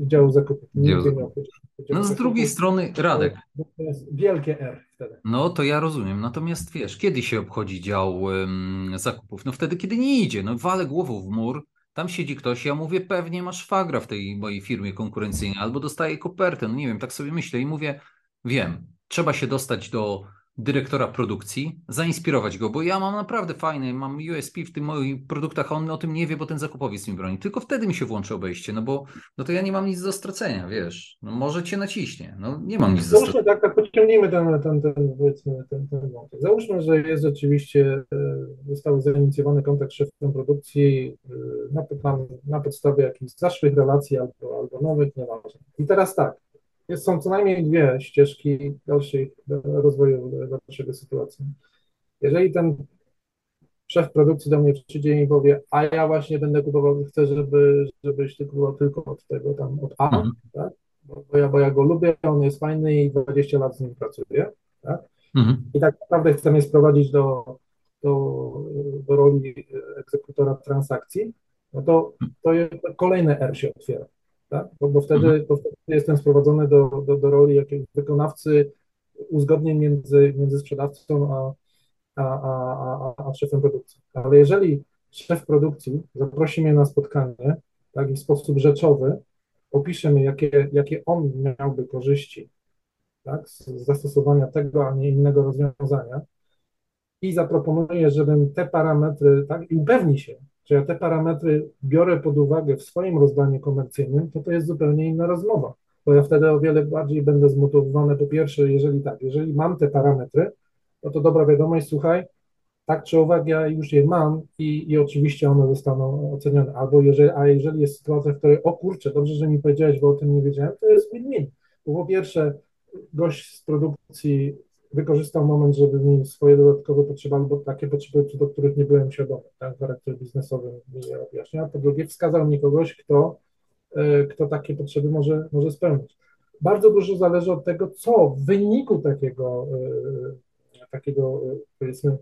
działu zakupów.
Obchodzimy. No z drugiej strony, Radek.
To jest wielkie R wtedy.
No to ja rozumiem. Natomiast wiesz, kiedy się obchodzi dział um, zakupów? No wtedy, kiedy nie idzie. No walę głową w mur, tam siedzi ktoś, ja mówię, pewnie masz fagra w tej mojej firmie konkurencyjnej, albo dostaję kopertę, no nie wiem, tak sobie myślę i mówię, wiem, trzeba się dostać do dyrektora produkcji, zainspirować go, bo ja mam naprawdę fajny, mam USP w tym moich produktach, a on o tym nie wie, bo ten zakupowiec mi broni. Tylko wtedy mi się włączy obejście, no bo no to ja nie mam nic do stracenia, wiesz. No może cię naciśnie, no nie mam nic do stracenia.
tak, tak pociągnijmy ten, ten, ten, powiedzmy, ten, ten wątek. Załóżmy, że jest rzeczywiście, e, został zainicjowany kontakt z szefem produkcji e, na, na, na podstawie jakichś zaszłych relacji albo, albo nowych, nieważne. I teraz tak, jest, są co najmniej dwie ścieżki dalszej rozwoju naszego sytuacji. Jeżeli ten szef produkcji do mnie przyjdzie i powie, a ja właśnie będę kupował, chcę, żeby, żebyś ty kupował tylko od tego, tam od A, mhm. tak? Bo, ja, bo ja go lubię, on jest fajny i 20 lat z nim pracuję, tak? Mhm. I tak naprawdę chcę mnie sprowadzić do, do, do roli egzekutora transakcji, no to, to jest, kolejne R się otwiera tak? bo, bo, wtedy, mhm. bo wtedy jestem sprowadzony do, do, do roli jakiegoś wykonawcy uzgodnień między, między sprzedawcą a, a, a, a, a szefem produkcji. Ale jeżeli szef produkcji zaprosi mnie na spotkanie tak, i w sposób rzeczowy opisze mi, jakie, jakie on miałby korzyści tak, z zastosowania tego, a nie innego rozwiązania i zaproponuje, żebym te parametry, tak, i upewni się, że ja te parametry biorę pod uwagę w swoim rozdaniu komercyjnym, to to jest zupełnie inna rozmowa, bo ja wtedy o wiele bardziej będę zmotywowany. Po pierwsze, jeżeli tak, jeżeli mam te parametry, no to dobra wiadomość, słuchaj, tak czy owak ja już je mam i, i oczywiście one zostaną ocenione. Albo jeżeli, a jeżeli jest sytuacja, w której, o kurczę, dobrze, że mi powiedziałeś, bo o tym nie wiedziałem, to jest win-win. Bo po pierwsze, gość z produkcji wykorzystał moment, żeby mi swoje dodatkowe potrzeby albo takie potrzeby, do których nie byłem świadomy, tak, charakter biznesowy mi je objaśnia. Po drugie, wskazał mi kogoś, kto, e, kto takie potrzeby może, może spełnić. Bardzo dużo zależy od tego, co w wyniku takiego, e, takiego e, powiedzmy,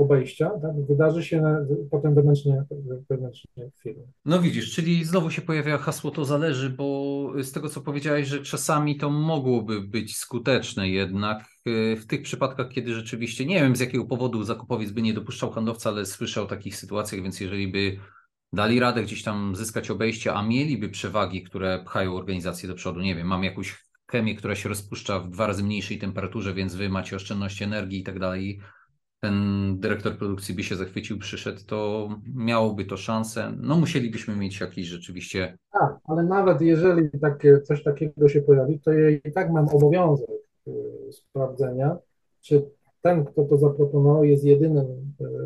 obejścia, tak, wydarzy się potem wewnętrznie, wewnętrznie w firmie.
No widzisz, czyli znowu się pojawia hasło to zależy, bo z tego co powiedziałeś, że czasami to mogłoby być skuteczne jednak e, w tych przypadkach, kiedy rzeczywiście, nie wiem z jakiego powodu zakupowiec by nie dopuszczał handlowca, ale słyszę o takich sytuacjach, więc jeżeli by dali radę gdzieś tam zyskać obejście, a mieliby przewagi, które pchają organizację do przodu, nie wiem, mam jakąś chemię, która się rozpuszcza w dwa razy mniejszej temperaturze, więc wy macie oszczędność energii i tak dalej, ten dyrektor produkcji by się zachwycił, przyszedł, to miałoby to szansę. No musielibyśmy mieć jakiś rzeczywiście.
Tak, ale nawet jeżeli takie, coś takiego się pojawi, to ja i tak mam obowiązek y, sprawdzenia, czy ten, kto to zaproponował, jest jedynym,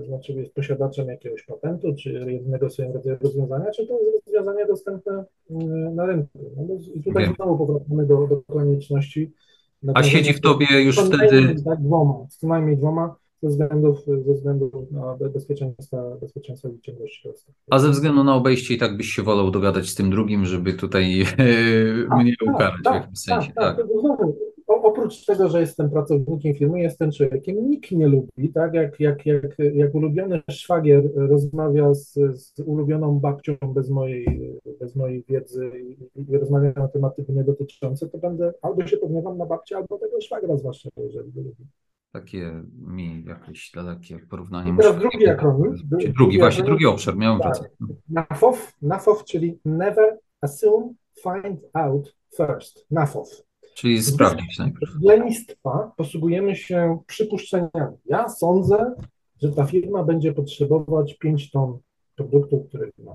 y, znaczy jest posiadaczem jakiegoś patentu, czy jedynego swojego rodzaju rozwiązania, czy to jest rozwiązanie dostępne y, na rynku. No I tutaj Wiem. znowu powracamy do, do konieczności.
A siedzi w tobie już wtedy.
Tak, dwoma, co najmniej dwoma ze względów, ze względu na bezpieczeństwa, bezpieczeństwa i ciągłości
A ze względu na obejście i tak byś się wolał dogadać z tym drugim, żeby tutaj [laughs] tak, mnie tak, ukarać tak, w jakimś sensie. Tak, tak.
Znowu, oprócz tego, że jestem pracownikiem firmy, jestem człowiekiem, nikt nie lubi, tak jak, jak, jak, jak ulubiony szwagier rozmawia z, z ulubioną babcią bez mojej, bez mojej wiedzy i, i rozmawia na tematy nie dotyczące, to będę albo się pogniewam na babcię, albo tego szwagra zwłaszcza, jeżeli go lubi
takie mi jakieś dalekie porównanie.
I teraz drugi.
Drugi, drugi właśnie, drugi obszar, miałem tak.
rację. NAFOF, NAFOF, czyli Never Assume, Find Out First. NAFOF.
Czyli sprawdzić najpierw.
Lenistwa posługujemy się przypuszczeniami. Ja sądzę, że ta firma będzie potrzebować 5 ton produktów, których ma.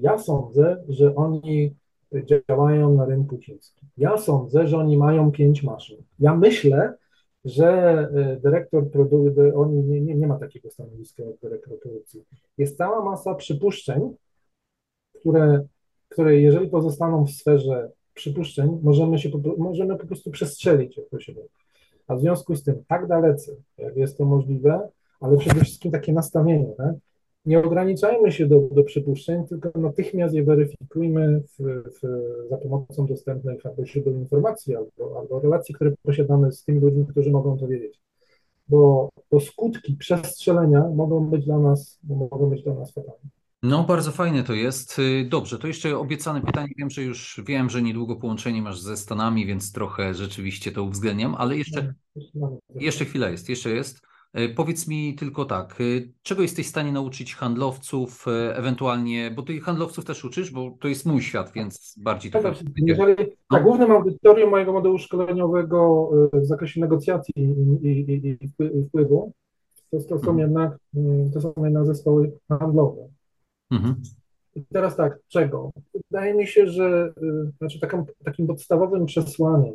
Ja sądzę, że oni działają na rynku chińskim. Ja sądzę, że oni mają 5 maszyn. Ja myślę, że e, dyrektor produkcji, oni nie, nie, nie ma takiego stanowiska jak dyrektor produkcji. Jest cała masa przypuszczeń, które, które jeżeli pozostaną w sferze przypuszczeń, możemy się możemy po prostu przestrzelić, jak to się. A w związku z tym tak dalece, jak jest to możliwe, ale przede wszystkim takie nastawienie, tak? Nie ograniczajmy się do, do przypuszczeń, tylko natychmiast je weryfikujmy w, w, za pomocą dostępnych albo źródeł informacji, albo, albo relacji, które posiadamy z tymi ludźmi, którzy mogą to wiedzieć. Bo, bo skutki przestrzelenia mogą być dla nas, mogą być dla nas fatalne.
No, bardzo fajne to jest. Y, dobrze, to jeszcze obiecane pytanie. Wiem, że już wiem, że niedługo połączenie masz ze Stanami, więc trochę rzeczywiście to uwzględniam, ale jeszcze, jeszcze chwila jest, jeszcze jest. E, powiedz mi tylko tak, e, czego jesteś w stanie nauczyć handlowców, e, ewentualnie, bo ty handlowców też uczysz, bo to jest mój świat, więc bardziej to.
Tak, jeżeli, no. tak, głównym audytorium mojego modelu szkoleniowego w zakresie negocjacji i, i, i wpływu to, to, są mhm. jednak, to są jednak zespoły handlowe. Mhm. I teraz tak, czego? Wydaje mi się, że znaczy takim, takim podstawowym przesłaniem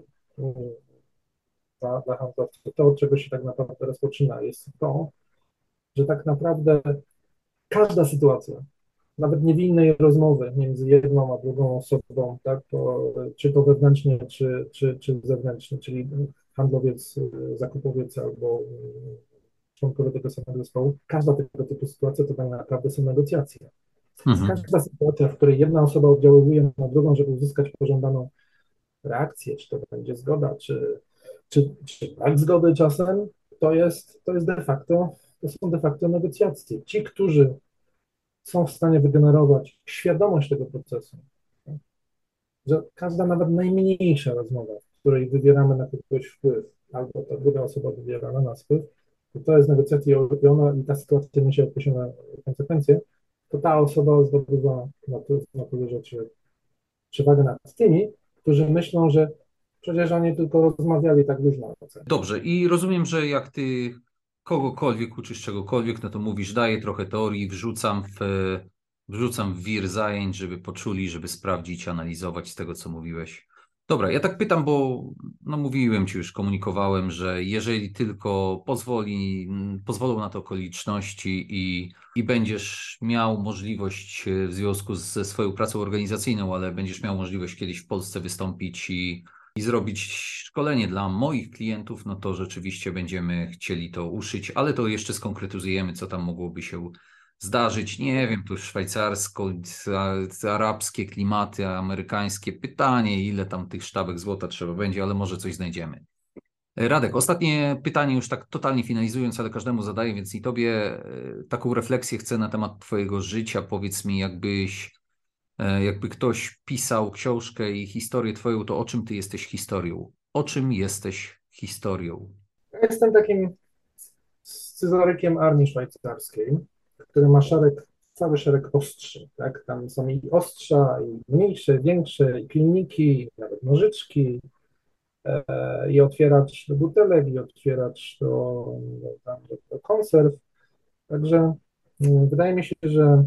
dla, dla handlowców. To, od czego się tak naprawdę rozpoczyna, jest to, że tak naprawdę każda sytuacja, nawet niewinnej rozmowy między jedną a drugą osobą, tak, to, czy to wewnętrznie, czy, czy, czy zewnętrznie, czyli handlowiec, zakupowiec albo członkowie tego samego zespołu, każda tego typu sytuacja to tak naprawdę są negocjacje. Mhm. Każda sytuacja, w której jedna osoba oddziaływuje na drugą, żeby uzyskać pożądaną reakcję, czy to będzie zgoda, czy, czy, czy brak zgody czasem, to jest, to jest de facto, to są de facto negocjacje. Ci, którzy są w stanie wygenerować świadomość tego procesu, że każda nawet najmniejsza rozmowa, w której wywieramy na kogoś wpływ, albo ta druga osoba wywiera na nas wpływ, to, to jest negocjacja i ona i ta sytuacja niesie określone konsekwencje, to ta osoba zdobywa na, na tyle rzeczy przewagę nad tymi, którzy myślą, że Przecież oni tylko rozmawiali tak luźno.
Dobrze, i rozumiem, że jak ty kogokolwiek uczysz czegokolwiek, no to mówisz, daję trochę teorii, wrzucam w, wrzucam w wir zajęć, żeby poczuli, żeby sprawdzić, analizować z tego, co mówiłeś. Dobra, ja tak pytam, bo no mówiłem ci już, komunikowałem, że jeżeli tylko pozwoli, pozwolą na to okoliczności i, i będziesz miał możliwość w związku ze swoją pracą organizacyjną, ale będziesz miał możliwość kiedyś w Polsce wystąpić i i zrobić szkolenie dla moich klientów, no to rzeczywiście będziemy chcieli to uszyć, ale to jeszcze skonkretyzujemy, co tam mogłoby się zdarzyć. Nie wiem, tu szwajcarsko, arabskie klimaty, amerykańskie. Pytanie, ile tam tych sztabek złota trzeba będzie, ale może coś znajdziemy. Radek, ostatnie pytanie, już tak totalnie finalizując, ale każdemu zadaję, więc i tobie e, taką refleksję chcę na temat Twojego życia. Powiedz mi, jakbyś jakby ktoś pisał książkę i historię twoją, to o czym ty jesteś historią? O czym jesteś historią?
Jestem takim scyzorykiem armii szwajcarskiej, który ma szereg, cały szereg ostrzy, tak? Tam są i ostrza, i mniejsze, większe, i pilniki, nawet nożyczki, e, i otwieracz do butelek, i otwieracz do, do, do konserw. Także mm, wydaje mi się, że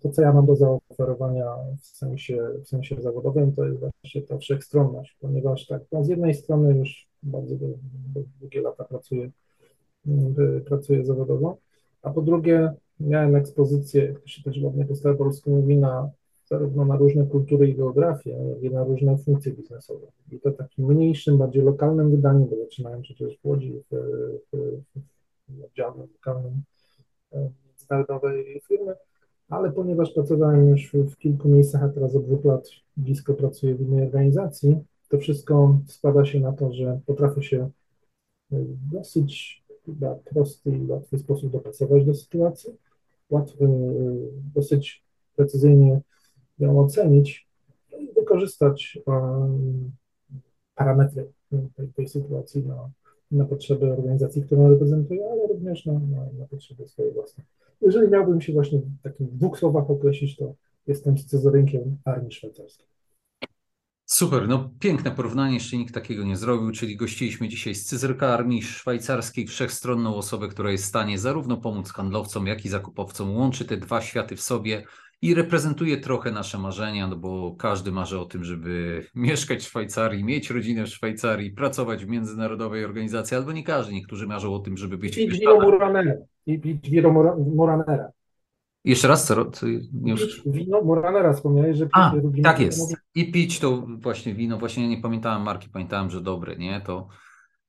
to, co ja mam do zaoferowania w sensie, w sensie zawodowym, to jest właśnie ta wszechstronność, ponieważ tak, no z jednej strony już bardzo długie lata pracuję, pracuję zawodowo, a po drugie miałem ekspozycję, jak to się też ładnie po staropolsku mówi, na zarówno na różne kultury i geografię, jak i na różne funkcje biznesowe. I to takim mniejszym, bardziej lokalnym wydaniu, bo zaczynałem przecież w Łodzi w, w, w oddziale lokalnym e, międzynarodowej firmy, ale ponieważ pracowałem już w, kilku miejscach, a teraz od dwóch lat blisko pracuję w innej organizacji, to wszystko składa się na to, że potrafię się w dosyć chyba prosty i łatwy sposób dopasować do sytuacji, łatwy, dosyć precyzyjnie ją ocenić i wykorzystać um, parametry tej, tej sytuacji na, na potrzeby organizacji, którą reprezentuję, ale również na, na, na potrzeby swojej własnej. Jeżeli miałbym się właśnie w takich dwóch słowach określić, to jestem scyzorynkiem armii szwajcarskiej.
Super, no piękne porównanie, jeszcze nikt takiego nie zrobił, czyli gościliśmy dzisiaj scyzorka armii szwajcarskiej, wszechstronną osobę, która jest w stanie zarówno pomóc handlowcom, jak i zakupowcom, łączy te dwa światy w sobie i reprezentuje trochę nasze marzenia, no bo każdy marzy o tym, żeby [laughs] mieszkać w Szwajcarii, mieć rodzinę w Szwajcarii, pracować w międzynarodowej organizacji, albo nie każdy, niektórzy marzą o tym, żeby być
I wino Muranera. I pić wino Muranera.
Jeszcze raz, co?
Nie już... Wino Muranera wspomniałeś, że...
A, tak jest. I pić to właśnie wino, właśnie nie pamiętałem marki, pamiętałem, że dobre, nie? To,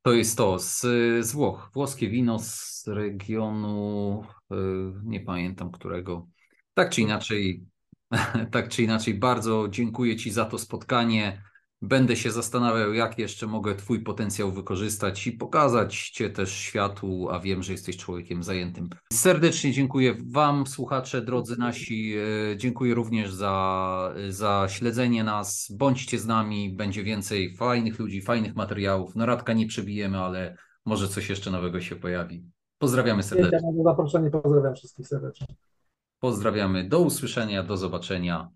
to jest to z, z Włoch. Włoskie wino z regionu, y, nie pamiętam którego tak czy inaczej, [laughs] tak czy inaczej, bardzo dziękuję Ci za to spotkanie. Będę się zastanawiał, jak jeszcze mogę Twój potencjał wykorzystać i pokazać Cię też światu, a wiem, że jesteś człowiekiem zajętym. Serdecznie dziękuję Wam, słuchacze, drodzy nasi. E, dziękuję również za, za śledzenie nas. Bądźcie z nami, będzie więcej fajnych ludzi, fajnych materiałów. Naradka nie przebijemy, ale może coś jeszcze nowego się pojawi. Pozdrawiamy serdecznie.
Dziękuję za zaproszenie, pozdrawiam wszystkich serdecznie.
Pozdrawiamy, do usłyszenia, do zobaczenia.